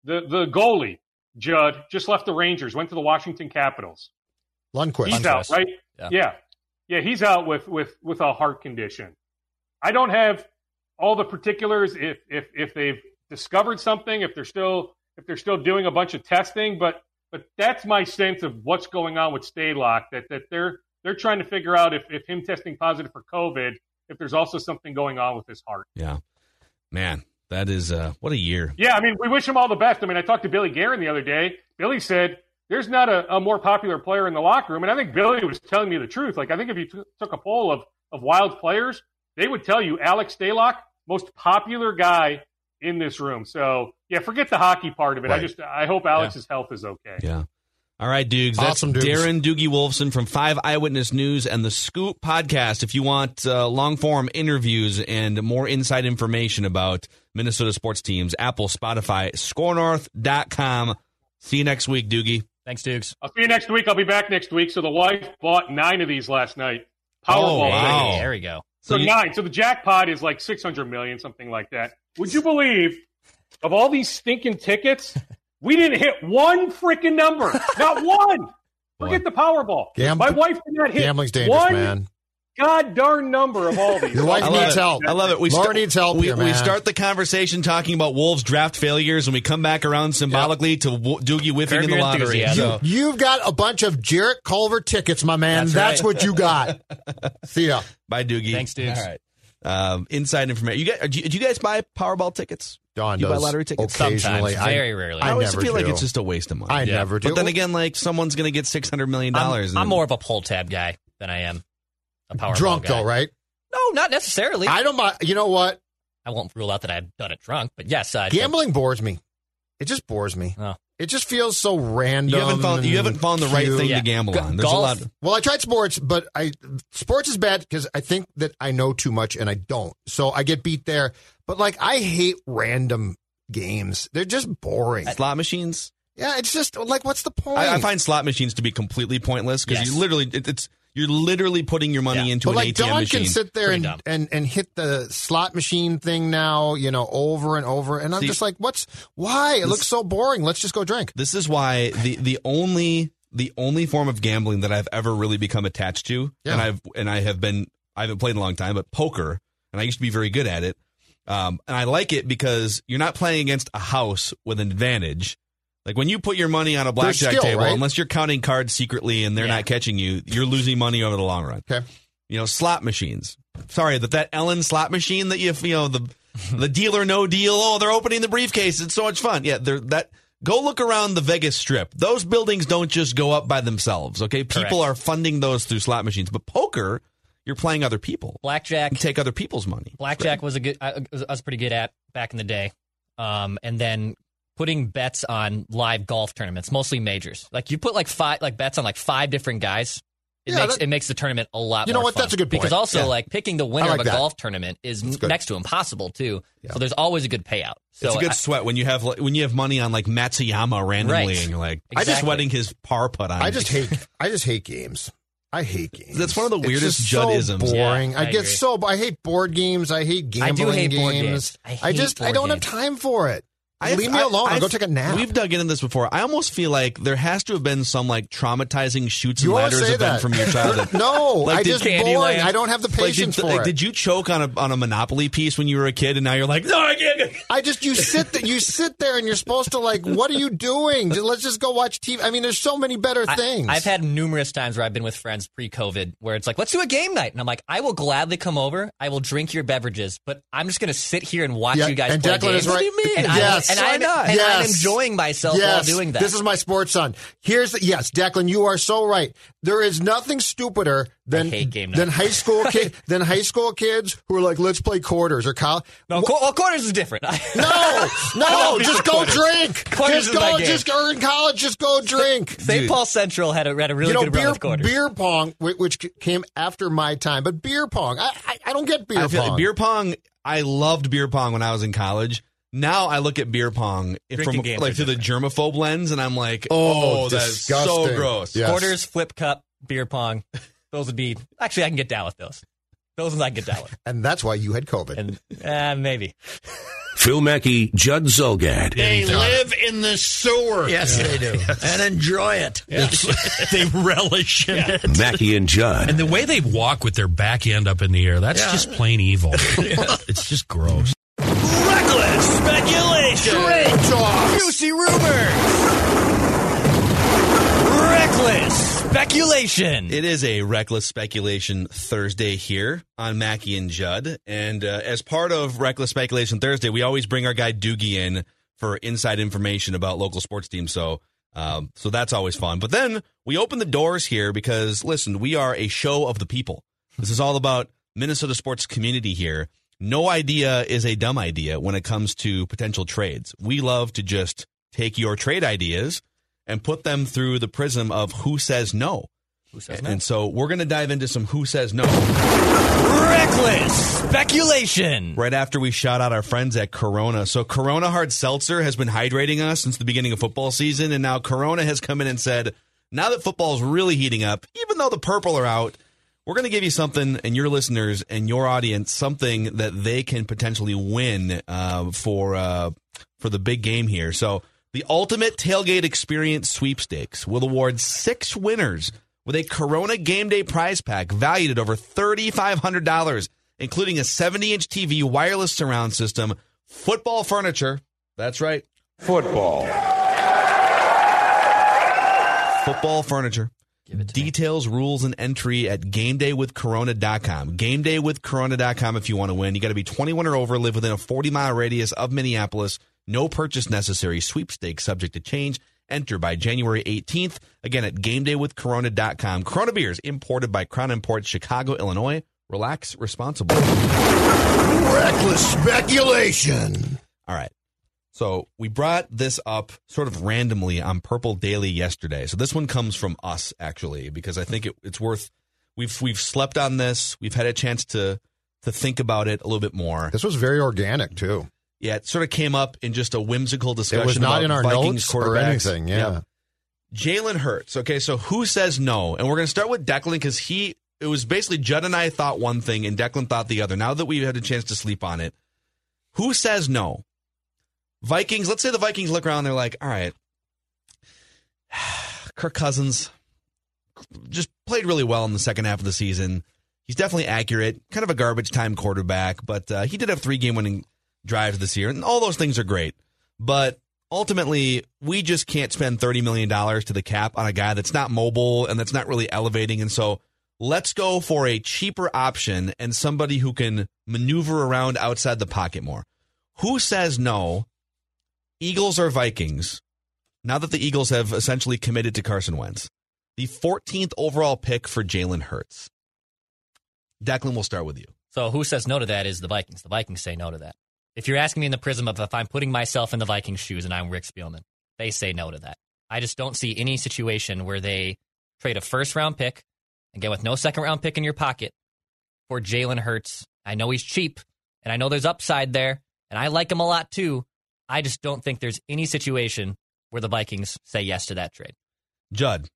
The, the goalie, Judd, just left the Rangers, went to the Washington Capitals. Lundqvist. He's out, right? Yeah. yeah. Yeah, he's out with, with, with a heart condition. I don't have all the particulars if, if, if they've discovered something, if they're still if they're still doing a bunch of testing, but but that's my sense of what's going on with Stalock, that that they're they're trying to figure out if, if him testing positive for COVID, if there's also something going on with his heart. Yeah. Man, that is uh what a year. Yeah, I mean, we wish him all the best. I mean, I talked to Billy Guerin the other day. Billy said there's not a, a more popular player in the locker room, and I think Billy was telling me the truth. Like, I think if you t- took a poll of of Wild players, they would tell you Alex Stalock, most popular guy in this room. So, yeah, forget the hockey part of it. I just I hope Alex's health is okay. Yeah. All right, Dukes. That's Awesome, Dukes. Darren Doogie Wolfson from Five Eyewitness News and the Scoop podcast. If you want uh, long form interviews and more inside information about Minnesota sports teams, Apple, Spotify, SKORNorth.com. See you next week, Doogie. Thanks, Dukes. I'll see you next week. I'll be back next week. So the wife bought nine of these last night. Powerball. Oh, wow. There we go. So, you- nine. So the jackpot is like six hundred million, something like that. Would you believe of all these stinking tickets, <laughs> we didn't hit one freaking number, not one. <laughs> Forget the Powerball. Gam- My wife did not hit Gambling's dangerous, one man. God darn number of all these. Your wife needs it. help. I love it. We Laura start- needs help We, here, we start the conversation talking about Wolves draft failures, and we come back around symbolically to Wo- Doogie whiffing Curb in the your lottery. enthusiasm. So, You've got a bunch of Jarrett Culver tickets, my man. That's That's, right. what you got. <laughs> See ya. bye, Doogie. Thanks, Dukes. All right. Um, inside information. You guys, do you, do you guys buy Powerball tickets? Dawn You buy lottery tickets? occasionally. Sometimes, very rarely. I, I always never feel like it's just a waste of money. I Yeah. never do. But then again, like someone's going to get six hundred million dollars. I'm, I'm more of a pull tab guy than I am a power drunk guy. though, right? No, not necessarily. I, I don't. mi- You know what? I won't rule out that I've done it drunk, but yes, uh, Gambling bores me. It just bores me. Oh. It just feels so random. You haven't found you haven't found the right cute. thing Yeah. to gamble on. There's golf- a lot. Well, I tried sports, but I sports is bad because I think that I know too much and I don't. So I get beat there. But like I hate random games. They're just boring. Slot machines. Yeah, it's just like what's the point? I, I find slot machines to be completely pointless because Yes. you literally it, it's you're literally putting your money Yeah. into but an like ATM Don machine. can sit there Pretty and, dumb. and and hit the slot machine thing now, you know, over and over, and I'm See- just like, what's why? It looks so boring. Let's just go drink. This is why the the only the only form of gambling that I've ever really become attached to, Yeah. and I've and I have been I haven't played in a long time, but poker, and I used to be very good at it. Um, and I like it because you're not playing against a house with an advantage. Like when you put your money on a blackjack skill, table, right? unless you're counting cards secretly and they're Yeah. not catching you, you're losing money over the long run. Okay. You know, slot machines. Sorry, that that Ellen slot machine that you you know the <laughs> the deal or no deal. Oh, they're opening the briefcase. It's so much fun. Yeah, they're that. Go look around the Vegas Strip. Those buildings don't just go up by themselves. Okay, people Correct. are funding those through slot machines. But poker, you're playing other people. Blackjack. You take other people's money. Blackjack was a good. I was, I was pretty good at back in the day. Um, and then putting bets on live golf tournaments, mostly majors. Like you put like five like bets on like five different guys. It Yeah, makes that- it makes the tournament a lot. You know what? fun. That's a good point. Because also Yeah. like picking the winner like of a that. golf tournament is next to impossible too. Yeah. So there's always a good payout. So it's a good I- sweat when you have like, when you have money on like Matsuyama randomly, Right. and you're like, Exactly. just sweating his par putt on. I just hate. <laughs> I just hate games. I hate games. That's one of the It's weirdest just Judd-isms. So boring. Yeah, I, I get agree. so. I hate board games. I hate I do gambling hate games. board games. I hate just. I don't games. have time for it. I- Leave me alone. I'll I've- go take a nap. We've dug into this before. I almost feel like there has to have been some like traumatizing shoots and You always ladders say event that. from your childhood. <laughs> no, Like, I did just Candyland- boring. I don't have the Like, patience did, for like, it. did you choke on a on a Monopoly piece when you were a kid, and now you're like, no, I can't. I just you sit there, you sit there, and you're supposed to like, what are you doing? Just- Let's just go watch TV. I mean, there's so many better things. I've had numerous times where I've been with friends pre-COVID where it's like, let's do a game night, and I'm like, I will gladly come over. I will drink your beverages, but I'm just going to sit here and watch Yeah, you guys and play Declan games. is right. What do you mean? And, Yes. I, and, Why I'm, not? and I'm enjoying myself while doing that. This is my sports son. Here's the, yes, Declan, you are so right. There is nothing stupider than game than high school <laughs> kid than high school kids who are like, let's play quarters or college. no, qu- well, quarters is different. <laughs> No, no, <laughs> just go drink. Quarters just is my go, game. just or in college, just go drink. St. Dude. Paul Central had a, had a really you know, good run beer, with quarters. beer pong, which came after my time, but beer pong, I, I, I don't get beer I feel pong. like beer pong. I loved beer pong when I was in college. Now I look at beer pong from Drinking games like are through the germaphobe lens, and I'm like, Oh, oh, that's so disgusting. gross. Yes. Quarters, flip cup, beer pong. Those would be actually I can get down with those. Those ones I can get down with, <laughs> and that's why you had COVID. and uh, maybe. Phil Mackey, Judd Zulgad. They live in the sewer. Yes, they do. <laughs> And enjoy it. <laughs> they relish in it. Mackey and Judd. And the way they walk with their back end up in the air, that's Yeah. just plain evil. It's just gross. Reckless speculation. Great talk. Juicy rumors. Reckless speculation. It is a reckless speculation Thursday here on Mackey and Judd, and uh, as part of reckless speculation Thursday, we always bring our guy Doogie in for inside information about local sports teams. So, um, so that's always fun. But then we open the doors here because listen, we are a show of the people. This is all about Minnesota sports community here. No idea is a dumb idea when it comes to potential trades. We love to just take your trade ideas and put them through the prism of who says no. Who says no? And so we're going to dive into some who says no Reckless speculation. right after we shout out our friends at Corona. So Corona Hard Seltzer has been hydrating us since the beginning of football season, and now Corona has come in and said, now that football is really heating up, even though the purple are out, we're going to give you something, and your listeners and your audience something that they can potentially win uh, for uh, for the big game here. So the Ultimate Tailgate Experience Sweepstakes will award six winners with a Corona Game Day prize pack valued at over thirty five hundred dollars, including a seventy inch TV, wireless surround system, football furniture. That's right, Football. football furniture. Details, rules, and entry at gamedaywithcorona.com. Gamedaywithcorona.com if you want to win. You got to be 21 or over, live within a 40 mile radius of Minneapolis. No purchase necessary. Sweepstakes subject to change. Enter by January 18th. Again at gamedaywithcorona.com. Corona beers imported by Crown Imports, Chicago, Illinois. Relax responsibly. Reckless speculation. All right. So we brought this up sort of randomly on Purple Daily yesterday. So this one comes from us actually because I think it, it's worth. We've we've slept on this. We've had a chance to to think about it a little bit more. This was very organic too. Yeah, it sort of came up in just a whimsical discussion. It was not about in our Vikings notes or anything. Yeah. Jalen Hurts. Okay, so who says no? And we're going to start with Declan because he. It was basically Judd and I thought one thing and Declan thought the other. Now that we've had a chance to sleep on it, who says no? Vikings. Let's say the Vikings look around. They're like, all right, <sighs> Kirk Cousins just played really well in the second half of the season. He's definitely accurate, kind of a garbage time quarterback, but uh, he did have three game winning drives this year, and all those things are great. But ultimately, we just can't spend $30 million to the cap on a guy that's not mobile and that's not really elevating. And so let's go for a cheaper option and somebody who can maneuver around outside the pocket more. Who says no? Eagles or Vikings? Now that the Eagles have essentially committed to Carson Wentz, the 14th overall pick for Jalen Hurts. Declan, we'll start with you. So who says no to that is the Vikings. The Vikings say no to that. If you're asking me in the prism of if I'm putting myself in the Vikings shoes and I'm Rick Spielman, they say no to that. I just don't see any situation where they trade a first round pick again, with no second round pick in your pocket for Jalen Hurts. I know he's cheap and I know there's upside there and I like him a lot too. I just don't think there's any situation where the Vikings say yes to that trade. Judd.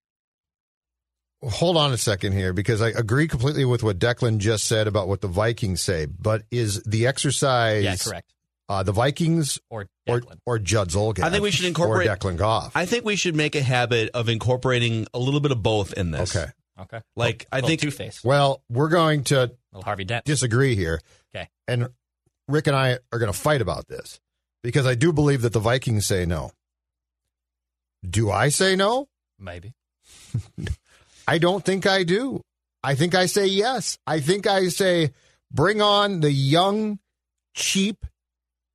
Hold on a second here because I agree completely with what Declan just said about what the Vikings say. But is the exercise Yeah, correct. Uh, the Vikings Or or Declan. or Judd Zulgad? I think we should incorporate- or Declan Goff. I think we should make a habit of incorporating a little bit of both in this. okay. Okay. Like, I think Two Face. Well, we're going to Harvey Dent. disagree here. Okay. And Rick and I are going to fight about this because I do believe that the Vikings say no. Do I say no? Maybe. <laughs> I don't think I do. I think I say yes. I think I say bring on the young, cheap,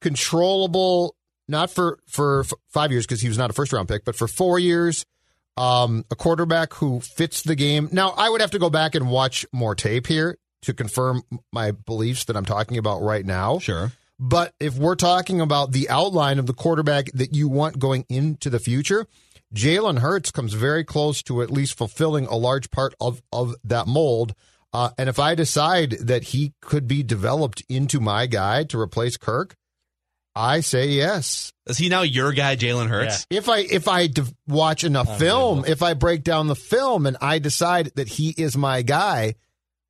controllable, not for, for f- five years because he was not a first round pick, but for four years, um, a quarterback who fits the game. Now, I would have to go back and watch more tape here to confirm my beliefs that I'm talking about right now. Sure. But if we're talking about the outline of the quarterback that you want going into the future, Jalen Hurts comes very close to at least fulfilling a large part of, of that mold. Uh, and if I decide that he could be developed into my guy to replace Kirk, I say yes. Is he now your guy, Jalen Hurts? If I if I de- watch enough film, if I break down the film and I decide that he is my guy,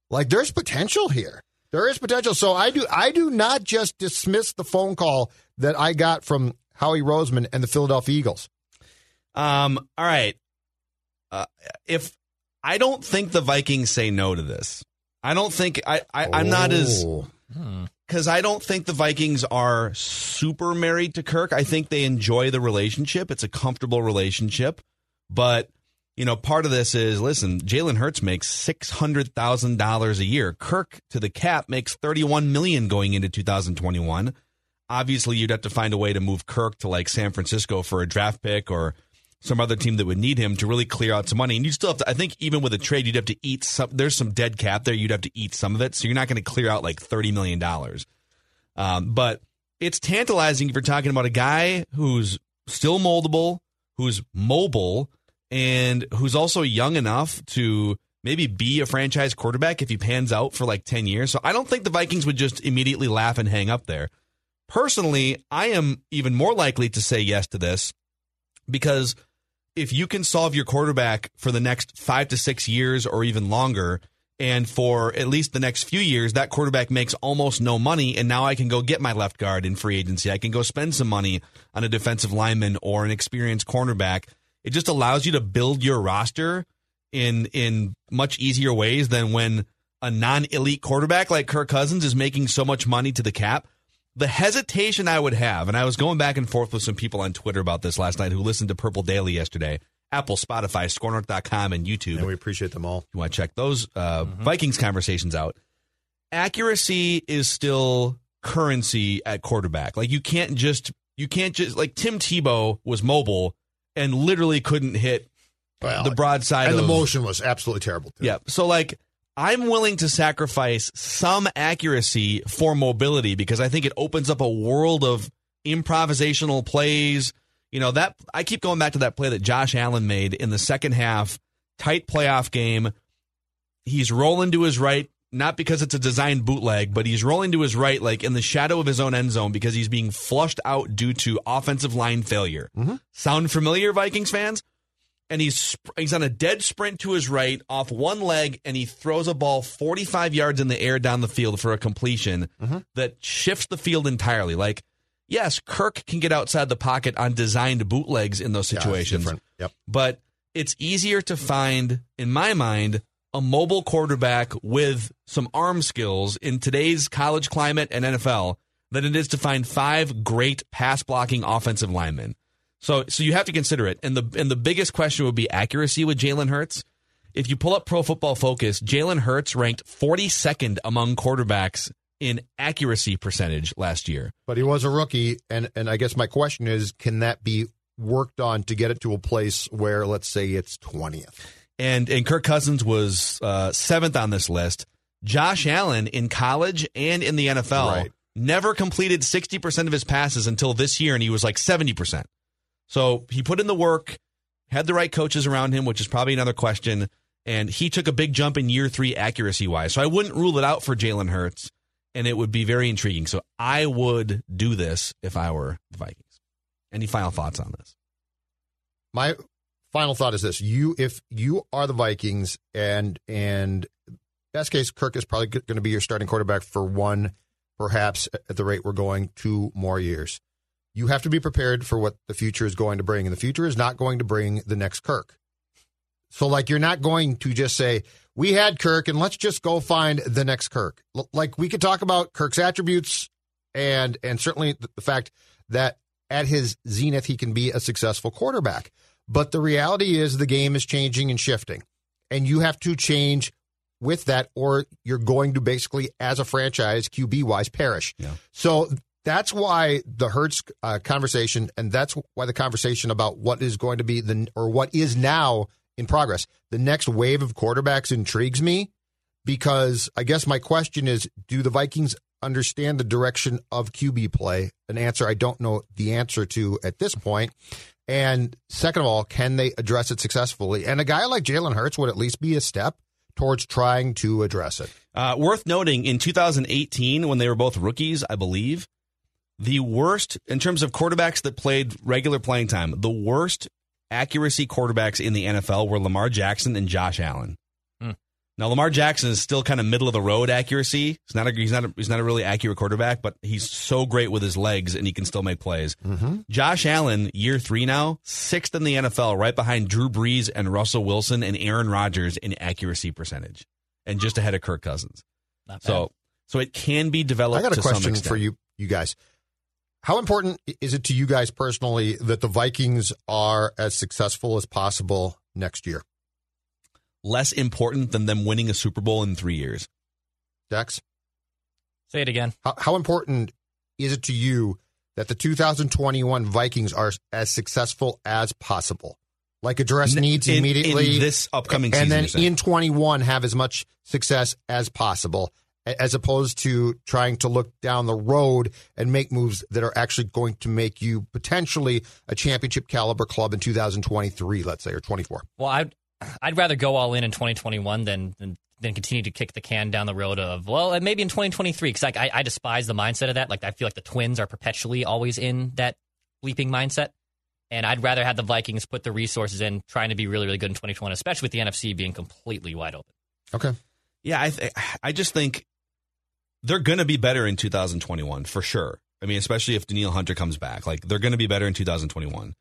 like there's potential here. There is potential. So I do I do not just dismiss the phone call that I got from Howie Roseman and the Philadelphia Eagles. Um. All right. Uh, if I don't think the Vikings say no to this, I don't think I. I I'm not as Oh. because I don't think the Vikings are super married to Kirk. I think they enjoy the relationship. It's a comfortable relationship, but you know, part of this is listen. Jalen Hurts makes six hundred thousand dollars a year. Kirk to the cap makes thirty one million going into two thousand twenty one. Obviously, you'd have to find a way to move Kirk to like San Francisco for a draft pick or some other team that would need him to really clear out some money. And you still have to, I think, even with a trade, you'd have to eat some. There's some dead cap there. You'd have to eat some of it. So you're not going to clear out like $30 million. Um, but it's tantalizing if you're talking about a guy who's still moldable, who's mobile, and who's also young enough to maybe be a franchise quarterback if he pans out for like 10 years. So I don't think the Vikings would just immediately laugh and hang up there. Personally, I am even more likely to say yes to this because if you can solve your quarterback for the next five to six years or even longer, and for at least the next few years, that quarterback makes almost no money, and now I can go get my left guard in free agency. I can go spend some money on a defensive lineman or an experienced cornerback. It just allows you to build your roster in in much easier ways than when a non-elite quarterback like Kirk Cousins is making so much money to the cap. The hesitation I would have, and I was going back and forth with some people on Twitter about this last night who listened to Purple Daily yesterday. Apple, Spotify, SKORNorth.com, and YouTube. And we appreciate them all. You want to check those uh, Vikings conversations out. Accuracy is still currency at quarterback. Like you can't just you can't just like Tim Tebow was mobile and literally couldn't hit Well, the broadside and of the motion was absolutely terrible. Too. yeah. So like I'm willing to sacrifice some accuracy for mobility because I think it opens up a world of improvisational plays. You know, that I keep going back to that play that Josh Allen made in the second half, tight playoff game. He's rolling to his right, not because it's a designed bootleg, but he's rolling to his right, like in the shadow of his own end zone because he's being flushed out due to offensive line failure. Mm-hmm. Sound familiar, Vikings fans? and he's he's on a dead sprint to his right off one leg and he throws a ball 45 yards in the air down the field for a completion mm-hmm. that shifts the field entirely like yes Kirk can get outside the pocket on designed bootlegs in those Yeah, situations different. Yep. but it's easier to find in my mind a mobile quarterback with some arm skills in today's college climate and NFL than it is to find five great pass blocking offensive linemen. So so you have to consider it. And the and the biggest question would be accuracy with Jalen Hurts. If you pull up Pro Football Focus, Jalen Hurts ranked 42nd among quarterbacks in accuracy percentage last year. But he was a rookie, and and I guess my question is, can that be worked on to get it to a place where, let's say, it's twentieth? And and Kirk Cousins was uh, seventh on this list. Josh Allen in college and in the NFL Right. never completed 60% of his passes until this year, and he was like 70%. So he put in the work, had the right coaches around him, which is probably another question. And he took a big jump in year three accuracy wise. So I wouldn't rule it out for Jalen Hurts, and it would be very intriguing. So I would do this if I were the Vikings. Any final thoughts on this? My final thought is this: you, if you are the Vikings, and and best case, Kirk is probably going to be your starting quarterback for one, perhaps at the rate we're going, two more years. You have to be prepared for what the future is going to bring, and the future is not going to bring the next Kirk. So, like, you're not going to just say, we had Kirk and let's just go find the next Kirk. L- Like, we could talk about Kirk's attributes and, and certainly the the fact that at his zenith, he can be a successful quarterback. But the reality is the game is changing and shifting, and you have to change with that, or you're going to basically, as a franchise, QB wise, perish. Yeah. So that's why the Hurts uh, conversation, and that's why the conversation about what is going to be the or what is now in progress, the next wave of quarterbacks intrigues me because I guess my question is: Do the Vikings understand the direction of QB play? An answer I don't know the answer to at this point. And second of all, can they address it successfully? And a guy like Jalen Hurts would at least be a step towards trying to address it. Uh, worth noting in 2018, when they were both rookies, I believe, the worst in terms of quarterbacks that played regular playing time, the worst accuracy quarterbacks in the NFL were Lamar Jackson and Josh Allen. Now Lamar Jackson is still kind of middle of the road accuracy. He's not a, he's not a, he's not a really accurate quarterback, but he's so great with his legs and he can still make plays. Mm-hmm. Josh Allen, year three now, sixth in the NFL, right behind Drew Brees and Russell Wilson and Aaron Rodgers in accuracy percentage, and just ahead of Kirk Cousins. Not. So so it can be developed. I got a to question for you, you guys. How important is it to you guys personally that the Vikings are as successful as possible next year? Less important than them winning a Super Bowl in three years. Dex, Say it again. how, how important is it to you that the 2021 Vikings are as successful as possible? Like address In- needs immediately in this upcoming and season, then in 21 have as much success as possible, as opposed to trying to look down the road and make moves that are actually going to make you potentially a championship caliber club in 2023, let's say, or 24. Well, I'd I'd rather go all in in 2021 than than, than continue to kick the can down the road of well, and maybe in 2023 because like I, I despise the mindset of that. Like I feel like the Twins are perpetually always in that bleeping mindset, and I'd rather have the Vikings put the resources in trying to be really really good in 2021, especially with the NFC being completely wide open. Okay. Yeah, I th- I just think they're going to be better in 2021 for sure. I mean, especially if Danielle Hunter comes back, like they're going to be better in 2021.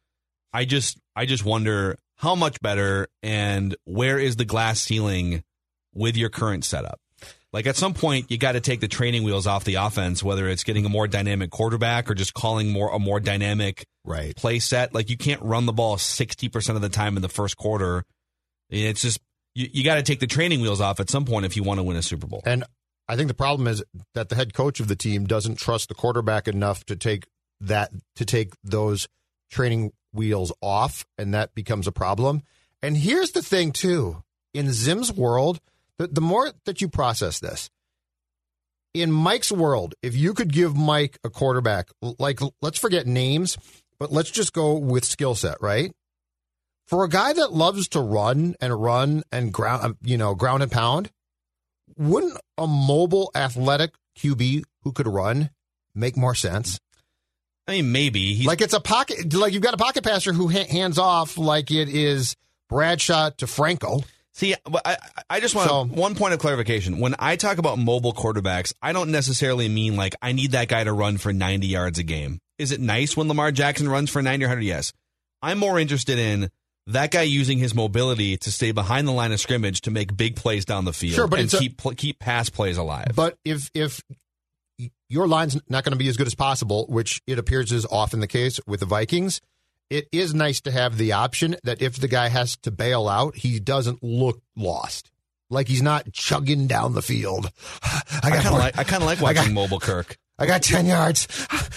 I just I just wonder how much better and where is the glass ceiling with your current setup. Like at some point, you got to take the training wheels off the offense, whether it's getting a more dynamic quarterback or just calling more a more dynamic Right. play set. Like you can't run the ball 60% of the time in the first quarter. It's just, you, you got to take the training wheels off at some point if you want to win a Super Bowl. And I think the problem is that the head coach of the team doesn't trust the quarterback enough to take that to take those training wheels off, and that becomes a problem. And here's the thing too: in Zim's world, the, the more that you process this, in Mike's world, if you could give Mike a quarterback, like let's forget names, but let's just go with skill set, right? For a guy that loves to run and run and ground, um, you know, ground and pound, wouldn't a mobile athletic QB who could run make more sense? I mean, maybe he's like it's a pocket, like you've got a pocket passer who ha- hands off like it is Bradshaw to Franco. See, I, I just want So- one point of clarification. When I talk about mobile quarterbacks, I don't necessarily mean like I need that guy to run for 90 yards a game. Is it nice when Lamar Jackson runs for 90 or 100? Yes. I'm more interested in that guy using his mobility to stay behind the line of scrimmage to make big plays down the field Sure, but and it's a- keep keep pass plays alive. But if if your line's not going to be as good as possible, which it appears is often the case with the Vikings, it is nice to have the option that if the guy has to bail out, he doesn't look lost. Like he's not chugging down the field. <sighs> I I kind of like I kind of like <laughs> I got- watching mobile Kirk. I got 10 yards.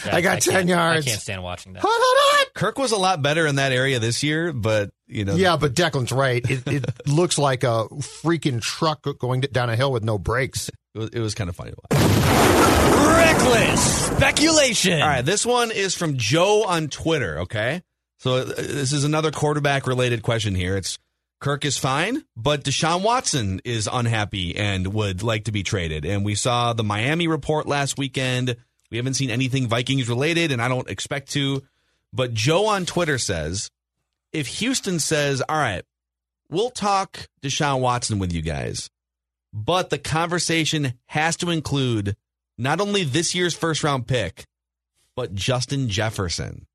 I got 10 yards. I can't stand watching that. Hut, hut, hut. Kirk was a lot better in that area this year, but you know, Yeah, but Declan's right. It, it <laughs> looks like a freaking truck going down a hill with no brakes. it was, it was kind of funny to watch. Reckless speculation. All right, this one is from Joe on Twitter. Okay, so uh, this is another quarterback related question here. It's Kirk is fine, but Deshaun Watson is unhappy and would like to be traded. And we saw the Miami report last weekend. We haven't seen anything Vikings related, and I don't expect to. But Joe on Twitter says if Houston says, all right, we'll talk Deshaun Watson with you guys, but the conversation has to include not only this year's first round pick, but Justin Jefferson.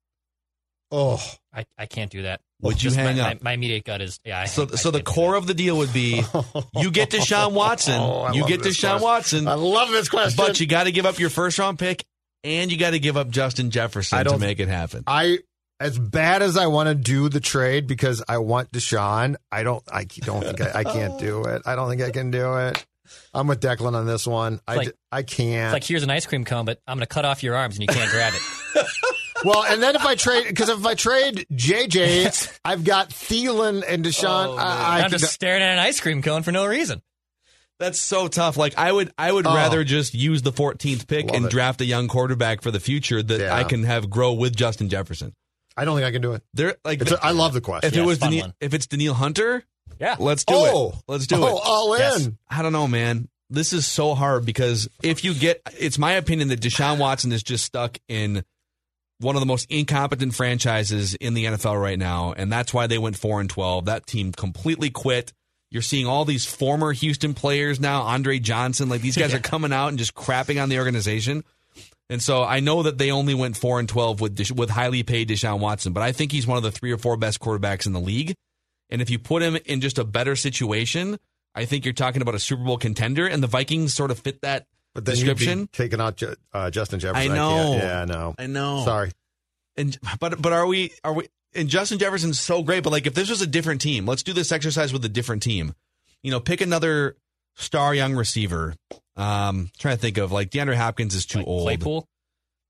Oh, I, I can't do that. Would you hang my, up? My, my immediate gut is yeah. I So, hang- I so the core of the deal would be <laughs> you get Deshaun oh, Watson, Oh, you get this Deshaun question. Watson, I love this question. but you got to give up your first round pick and you got to give up Justin Jefferson I to don't- make it happen. I, as bad as I want to do the trade because I want Deshaun, I don't, I don't think I, I can't do it. I don't think I can do it. I'm with Declan on this one. I, like- d- I can't. It's like here's an ice cream cone, but I'm going to cut off your arms and you can't grab it. <laughs> well, and then if I trade, because if I trade JJ, <laughs> I've got Thielen and Deshaun. Oh, I, I I'm just staring at an ice cream cone for no reason. That's so tough. Like I would, I would Oh. rather just use the 14th pick Love and it. draft a young quarterback for the future that Yeah. I can have grow with Justin Jefferson. I don't think I can do it. There, like It's a, I love the question. if Yeah, it was it's a Danielle, if it's Danielle Hunter, Yeah. let's do Oh. it. Let's do oh, it. all in. Yes. I don't know, man. This is so hard because if you get, it's my opinion that Deshaun Watson is just stuck in one of the most incompetent franchises in the NFL right now, and that's why they went four and twelve. That team completely quit. You're seeing all these former Houston players now, Andre Johnson, like these guys are <laughs> coming out and just crapping on the organization. And so I know that they only went four and twelve with Desha- with highly paid Deshaun Watson, but I think he's one of the three or four best quarterbacks in the league. And if you put him in just a better situation, I think you're talking about a Super Bowl contender, and the Vikings sort of fit that But then you'd description. be taking out Ju- uh, Justin Jefferson. I know. can't. Yeah, I know. I know. Sorry. And but but are we are we? And Justin Jefferson's so great, but like if this was a different team, let's do this exercise with a different team. You know, pick another star young receiver. Um, trying to think of like DeAndre Hopkins is too Like old. Claypool.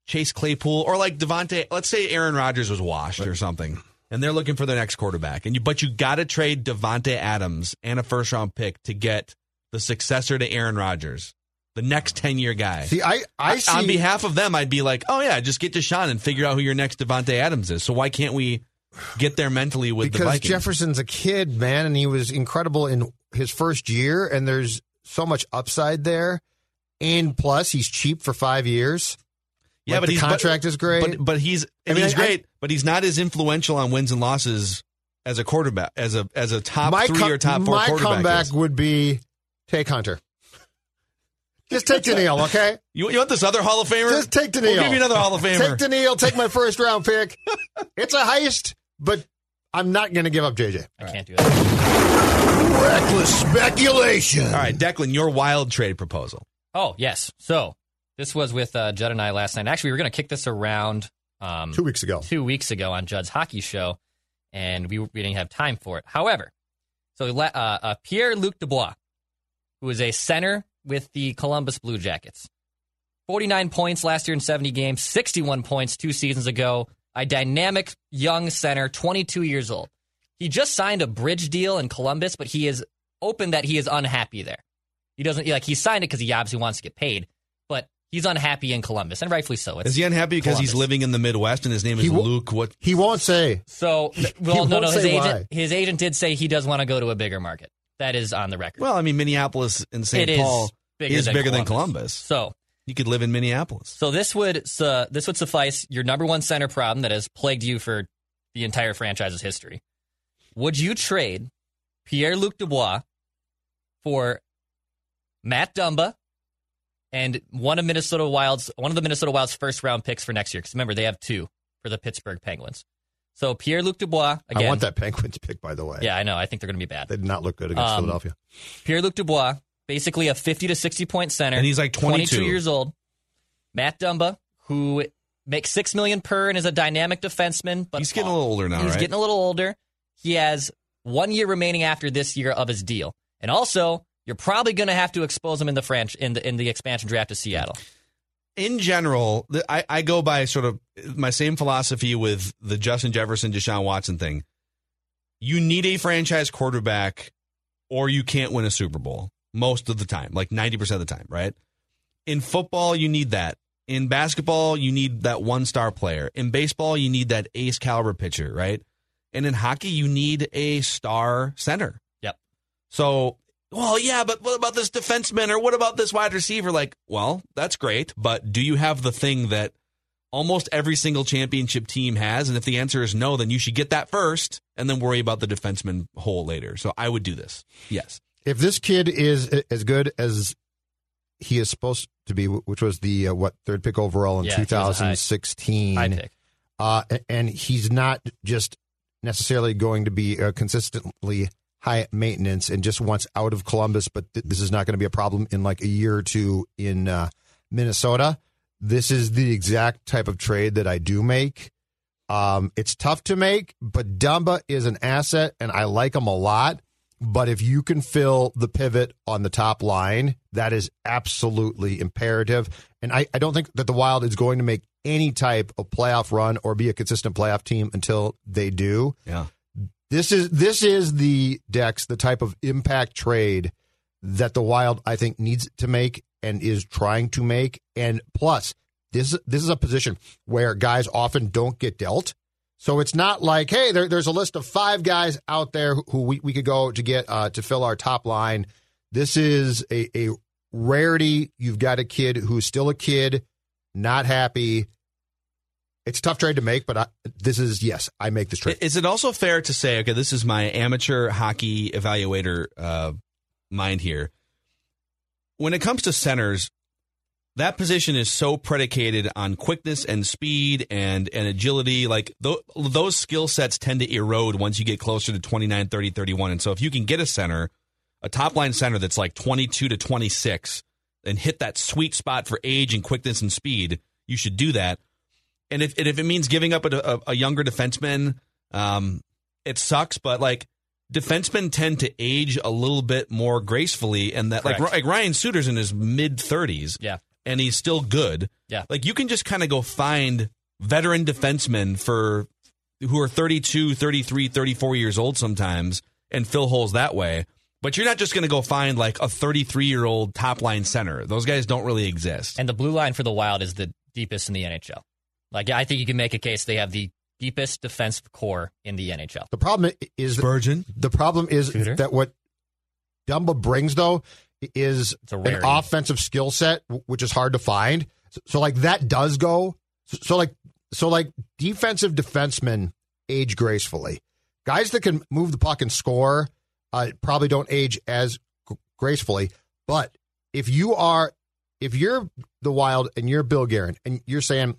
Chase Claypool or like Davante. Let's say Aaron Rodgers was washed or something, and they're looking for their next quarterback. And you, but you got to trade Davante Adams and a first round pick to get the successor to Aaron Rodgers, the next ten year guy. See, I, I see. On behalf of them, I'd be like, oh yeah, just get Deshaun and figure out who your next Davante Adams is. So why can't we get there mentally with the because? Jefferson's a kid, man, and he was incredible in his first year, and there's so much upside there. And plus, he's cheap for five years. yeah, Like, but the he's, contract but, is great. But, but he's I mean, he's I- great, but he's not as influential on wins and losses as a quarterback, as a as a top three com- or top four my quarterback. comeback is. would be take Hunter. Just take Danielle, okay? You, you want this other Hall of Famer? Just take Danielle. We'll give you another Hall of Famer. Take Danielle. Take my first round pick. It's a heist, but I'm not going to give up JJ. I can't do that. Reckless speculation. All right, Declan, your wild trade proposal. Oh yes. So this was with uh, Judd and I last night. Actually, we were going to kick this around um, Two weeks ago. two weeks ago on Judd's hockey show, and we, we didn't have time for it. However, so uh, uh, Pierre Luc Dubois, who is a center with the Columbus Blue Jackets, 49 points last year in 70 games, 61 points two seasons ago. A dynamic young center, 22 years old. He just signed a bridge deal in Columbus, but he is open that he is unhappy there. He doesn't like he signed it because he obviously wants to get paid, but he's unhappy in Columbus, and rightfully so. It's Is he unhappy because he's living in the Midwest and his name is He wo- Luke? What? He won't say. So, <laughs> well, no, won't no. His agent, why. his agent did say he does want to go to a bigger market. That is on the record. Well, I mean, Minneapolis and St. It is Paul bigger is than bigger than Columbus. Columbus. So, You could live in Minneapolis. so this would so this would suffice your number one center problem that has plagued you for the entire franchise's history. Would you trade Pierre Luc Dubois for Matt Dumba and one of Minnesota Wild's one of the Minnesota Wild's first round picks for next year? Because remember they have two for the Pittsburgh Penguins. So Pierre Luc Dubois again. I want that Penguins pick, by the way. Yeah, I know. I think they're going to be bad. They did not look good against Um, Philadelphia. Pierre Luc Dubois, basically a 50 to 60 point center. And he's like 22. years old. Matt Dumba, who makes six million per and is a dynamic defenseman, but He's getting a little older now, he's right? getting a little older. He has one year remaining after this year of his deal, and also you're probably going to have to expose him in the French in the in the expansion draft to Seattle. In general, I, I go by sort of my same philosophy with the Justin Jefferson, Deshaun Watson thing. You need a franchise quarterback, or you can't win a Super Bowl most of the time, like 90% of the time, right? In football, you need that. In basketball, you need that one star player. In baseball, you need that ace caliber pitcher, right? And in hockey, you need a star center. Yep. So, well, yeah, but what about this defenseman or what about this wide receiver? Like, well, that's great, but do you have the thing that almost every single championship team has? And if the answer is no, then you should get that first and then worry about the defenseman hole later. So I would do this. Yes. If this kid is as good as he is supposed to be, which was the uh, what third pick overall in Yeah, he was a high- 2016, High pick. uh, and he's not just necessarily going to be uh, consistently high maintenance and just wants out of Columbus, but th- this is not going to be a problem in like a year or two in uh, Minnesota. This is the exact type of trade that I do make. Um, it's tough to make, but Dumba is an asset, and I like him a lot. But if you can fill the pivot on the top line, that is absolutely imperative. And I, I don't think that the Wild is going to make any type of playoff run or be a consistent playoff team until they do. Yeah. This is this is the Dex, the type of impact trade that the Wild I think needs to make and is trying to make. And plus, this this is a position where guys often don't get dealt. So it's not like, hey, there, there's a list of five guys out there who we, we could go to get uh, to fill our top line. This is a, a rarity. You've got a kid who's still a kid, not happy. It's a tough trade to make, but I, this is yes, I make this trade. Is it also fair to say, okay, this is my amateur hockey evaluator uh, mind here. When it comes to centers, that position is so predicated on quickness and speed and, and agility. Like th- those skill sets tend to erode once you get closer to 29, 30, 31. And so if you can get a center, a top line center that's like 22 to 26 and hit that sweet spot for age and quickness and speed, you should do that. And if, and if it means giving up a, a, a younger defenseman, um, it sucks, but like defensemen tend to age a little bit more gracefully, and that like, like Ryan Suter's in his mid thirties, Yeah. and he's still good. Yeah. like you can just kind of go find veteran defensemen for who are 32, 33, 34 years old sometimes, and fill holes that way. But you're not just going to go find like a 33 year old top line center. Those guys don't really exist. And the blue line for the Wild is the deepest in the NHL. Like I think you can make a case they have the deepest defensive core in the NHL. The problem is Spurgeon. The problem is Scooter? that what Dumba brings though is an offensive skill set, which is hard to find. So, so like that does go. So, so like so like defensive defensemen age gracefully. Guys that can move the puck and score uh, probably don't age as g- gracefully. But if you are if you're the Wild and you're Bill Guerin and you're saying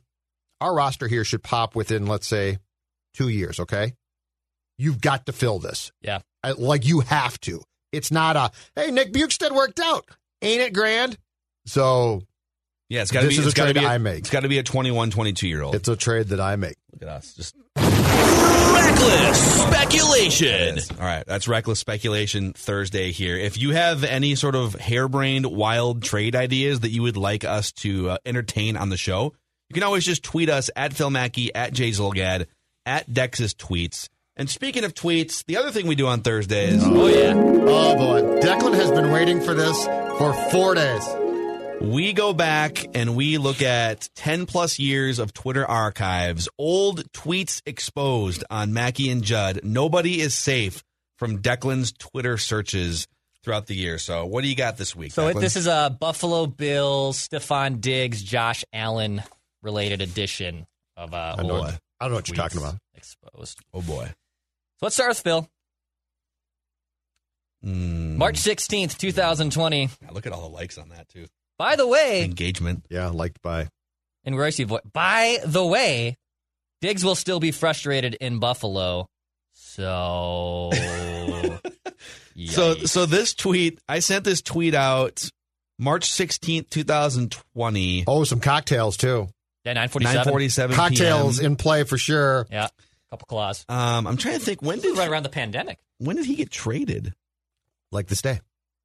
our roster here should pop within let's say two years, okay? You've got to fill this. Yeah. Like you have to. It's not a hey Nick Bjugstad worked out, ain't it grand? So Yeah, it's got to This be. It's got to trade be. I A, make. It's got to be a 21, 22 year old. it's a trade that I make. Look at us, just Reckless speculation. All right, that's reckless speculation Thursday here. If you have any sort of harebrained, wild trade ideas that you would like us to uh, entertain on the show, you can always just tweet us at Phil Mackey, at Jay Zulgad, at Dex's tweets. And speaking of tweets, the other thing we do on Thursdays, Oh yeah. Oh boy, Declan has been waiting for this for four days. we go back and we look at 10 plus years of Twitter archives, old tweets exposed on Mackey and Judd. Nobody is safe from Declan's Twitter searches throughout the year. So, what do you got this week? So Declan? this is a Buffalo Bills, Stefon Diggs, Josh Allen related edition of uh, I know old what, I don't know what you're talking about. Exposed. oh boy. So let's start with Phil. Mm. March 16th, 2020. Look at all the likes on that too. By the way, Engagement. Yeah, liked by in Royce voice. By the way, Diggs will still be frustrated in Buffalo. So, <laughs> So so this tweet, I sent this tweet out March 16th, 2020. oh some cocktails too. Yeah, 947. 947 Cocktails PM. in play for sure. Yeah, couple claws. Um, I'm trying to think when This is did right around the pandemic. when did he get traded? Like this day.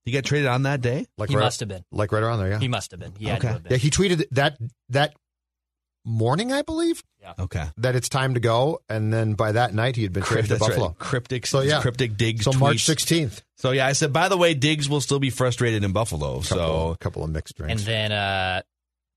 He got traded on that day. Like He right, must have been. like right around there. Yeah. He must have been. He had Okay. to have been. Yeah, he tweeted that that morning, I believe, Yeah. Okay. that it's time to go, and then by that night he had been traded to That's right. Buffalo. Cryptic. So, yeah. Cryptic Diggs. So March sixteenth. So yeah, I said. By the way, Diggs will still be frustrated in Buffalo. Couple, So a couple of mixed drinks, and then uh,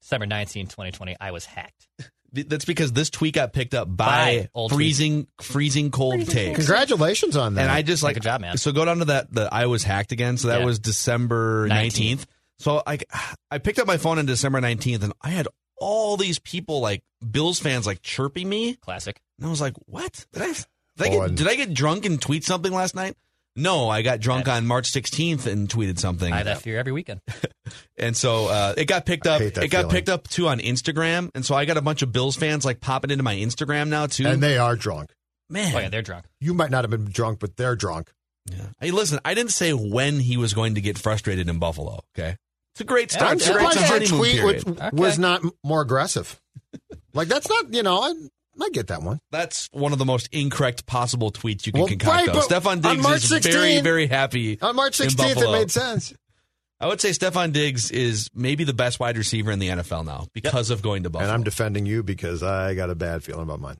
December 19, 2020, I was hacked. <laughs> that's because this tweet got picked up by By old freezing, freezing cold takes. Congratulations on that. And I just Yeah, like good job, man. So go down to that. The I was hacked again. So that Yeah. was December 19th. nineteenth. So I <sighs> I picked up my phone on December nineteenth, and I had all these people like Bills fans like chirping me, Classic. and I was like, "What did I? Did I get, did I get drunk and tweet something last night?" No, I got drunk on March 16th and tweeted something. I have that fear every weekend. <laughs> And so uh, it got picked I up. hate that It got feeling. picked up too on Instagram, and so I got a bunch of Bills fans like popping into my Instagram now too. and they are drunk. Man, Oh, yeah, they're drunk. You might not have been drunk, but they're drunk. Yeah. Hey, listen, I didn't say when he was going to get frustrated in Buffalo. Okay, it's a great start. I'm It's a great surprised your tweet was, Okay. was not more aggressive. like that's not, you know, I, I get that one. That's one of the most incorrect possible tweets you can Well, concoct. right, though. Stefon on Diggs March is 16, very, very happy. On March in 16th, it made sense. I would say Stefon Diggs is maybe the best wide receiver in the NFL now because of going to Buffalo. And I'm defending you because I got a bad feeling about mine.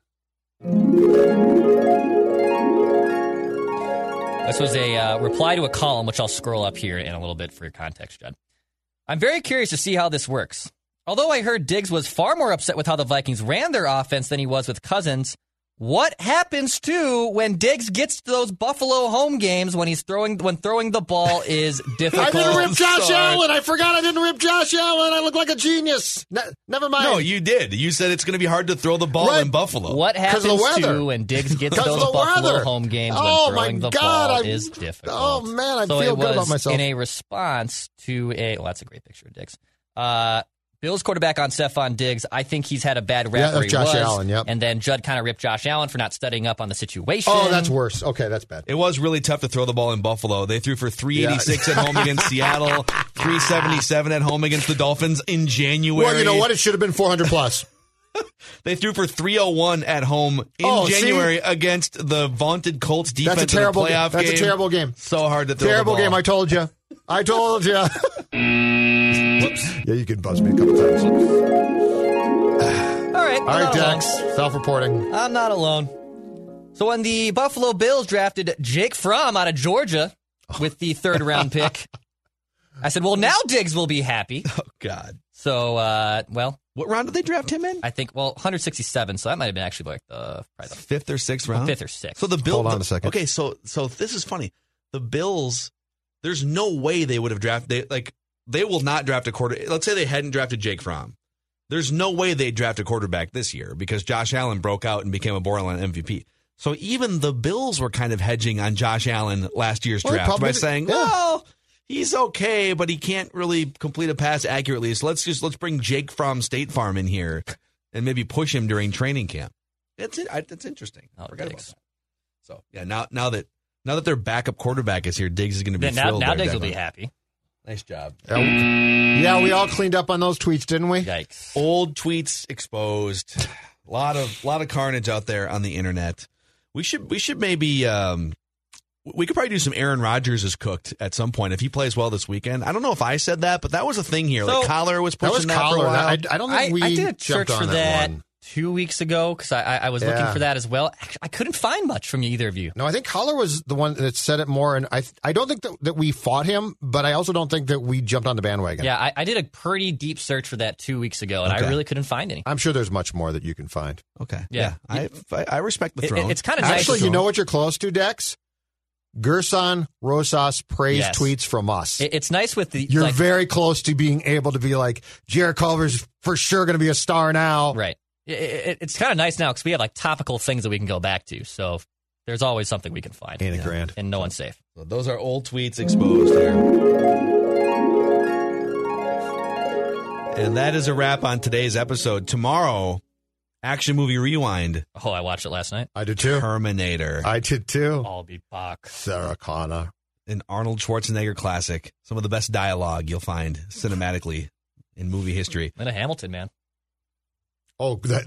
This was a uh, reply to a column, which I'll scroll up here in a little bit for your context, Judd. I'm very curious to see how this works. Although I heard Diggs was far more upset with how the Vikings ran their offense than he was with Cousins, what happens to when Diggs gets to those Buffalo home games when he's throwing when throwing the ball <laughs> is difficult? I didn't rip Josh sorry. Allen. I forgot I didn't rip Josh Allen. I look like a genius. Ne- never mind. no, you did. You said it's going to be hard to throw the ball Right. in Buffalo. What 'Cause happens the weather. to when Diggs gets <laughs> 'Cause of those Buffalo weather. home games Oh, when my throwing the God, ball I- is difficult? Oh, man, I so feel it good was about myself. In a response to a, well, that's a great picture of Diggs. Uh, Bills quarterback on Stefon Diggs. I think he's had a bad rap Yeah, where that's he Josh was. Allen, yep. And then Judd kind of ripped Josh Allen for not studying up on the situation. Oh, that's worse. Okay, that's bad. It was really tough to throw the ball in Buffalo. They threw for 386 Yeah. at home against Seattle, <laughs> 377 at home against the Dolphins in January. Well, you know what? It should have been 400 plus. <laughs> They threw for 301 at home in Oh, see? January against the vaunted Colts defense That's a terrible. in a playoff That's game. a terrible game. So hard to throw Terrible the ball. game. I told you. I told you. Whoops. Yeah, you can buzz me a couple times. All right. All right, I'm not alone. Dex. Self-reporting. I'm not alone. So when the Buffalo Bills drafted Jake Fromm out of Georgia with the third <laughs> round pick, I said, well, now Diggs will be happy. <laughs> Oh, God. So, uh, well, What round did they draft him in? I think, well, 167. So that might have been actually like the, probably the Fifth or sixth round? fifth or sixth. So the Bills. Hold on a second. Okay, so so this is funny. The Bills. There's no way they would have drafted. They, like they will not draft a quarter. Let's say they hadn't drafted Jake Fromm. There's no way they'd draft a quarterback this year because Josh Allen broke out and became a borderline MVP. So even the Bills were kind of hedging on Josh Allen last year's Well, draft by saying, yeah. "Well, he's okay, but he can't really complete a pass accurately. So let's just let's bring Jake from State Farm in here and maybe push him during training camp." It's it's interesting. Oh, Forgot about that. So yeah, now now that now that their backup quarterback is here, Diggs is going to be Then now, thrilled now Diggs will be happy. Nice job. Yeah, we- all cleaned up on those tweets, didn't we? Yikes. Old tweets exposed. A <sighs> lot of lot of carnage out there on the internet. We should we should maybe um we could probably do some Aaron Rodgers is cooked at some point if he plays well this weekend. I don't know if I said that, but that was a thing here. So- like Collar was That pushing was that, for a collar. while. I, I don't think I, we I did a jumped search on for that, that, one. Two weeks ago because I, I, I was looking for that as well. I couldn't find much from either of you. No, I think Collar was the one that said it more, and I I don't think that, that we fought him, but I also don't think that we jumped on the bandwagon. Yeah, I, I did a pretty deep search for that two weeks ago, and Okay. I really couldn't find any. I'm sure there's much more that you can find. okay. Yeah. I, I I respect the It- throne. it's kind of nice. Actually, you know what you're close to, Dex? Gersson Rosas praise Yes. tweets from us. It's nice with the You're like, very close to being able to be like, Jarrett Culver's for sure going to be a star now. right. It- it- it's kind of nice now because we have like topical things that we can go back to. So there's always something we can find, Ain't it grand? and no one's safe. So those are old tweets exposed here. And that is a wrap on today's episode. Tomorrow, Action Movie Rewind, Oh, I watched it last night. I did too. Terminator, I did too. I'll be back. Sarah Connor. an Arnold Schwarzenegger classic. Some of the best dialogue you'll find cinematically in movie history. Linda Hamilton, man. Oh, that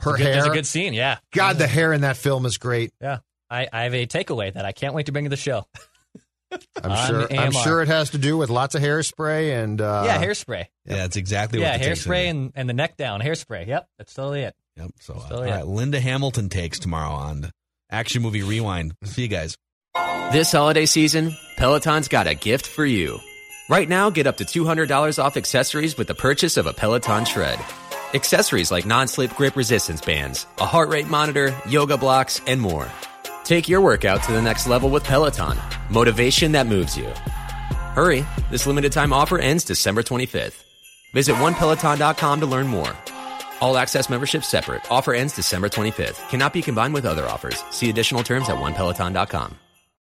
her good- hair. There's a good scene. Yeah. God, the hair in that film is great. Yeah. I, I have a takeaway that I can't wait to bring to the show. <laughs> I'm sure. the I'm sure it has to do with lots of hairspray and uh, yeah, hairspray. Yeah, that's exactly Yeah, what the takes hairspray and, and the neck down. Hairspray. Yep, that's totally it. Yep. So, uh, Still all it. Linda Hamilton takes tomorrow on Action Movie Rewind. See you guys. This holiday season, Peloton's got a gift for you. Right now, get up to $200 off accessories with the purchase of a Peloton Tread. Accessories like non slip grip resistance bands, a heart rate monitor, yoga blocks, and more. Take your workout to the next level with Peloton. Motivation that moves you. Hurry, this limited time offer ends December 25th. Visit onepeloton.com to learn more. All access membership separate. Offer ends December 25th. Cannot be combined with other offers. See additional terms at onepeloton.com.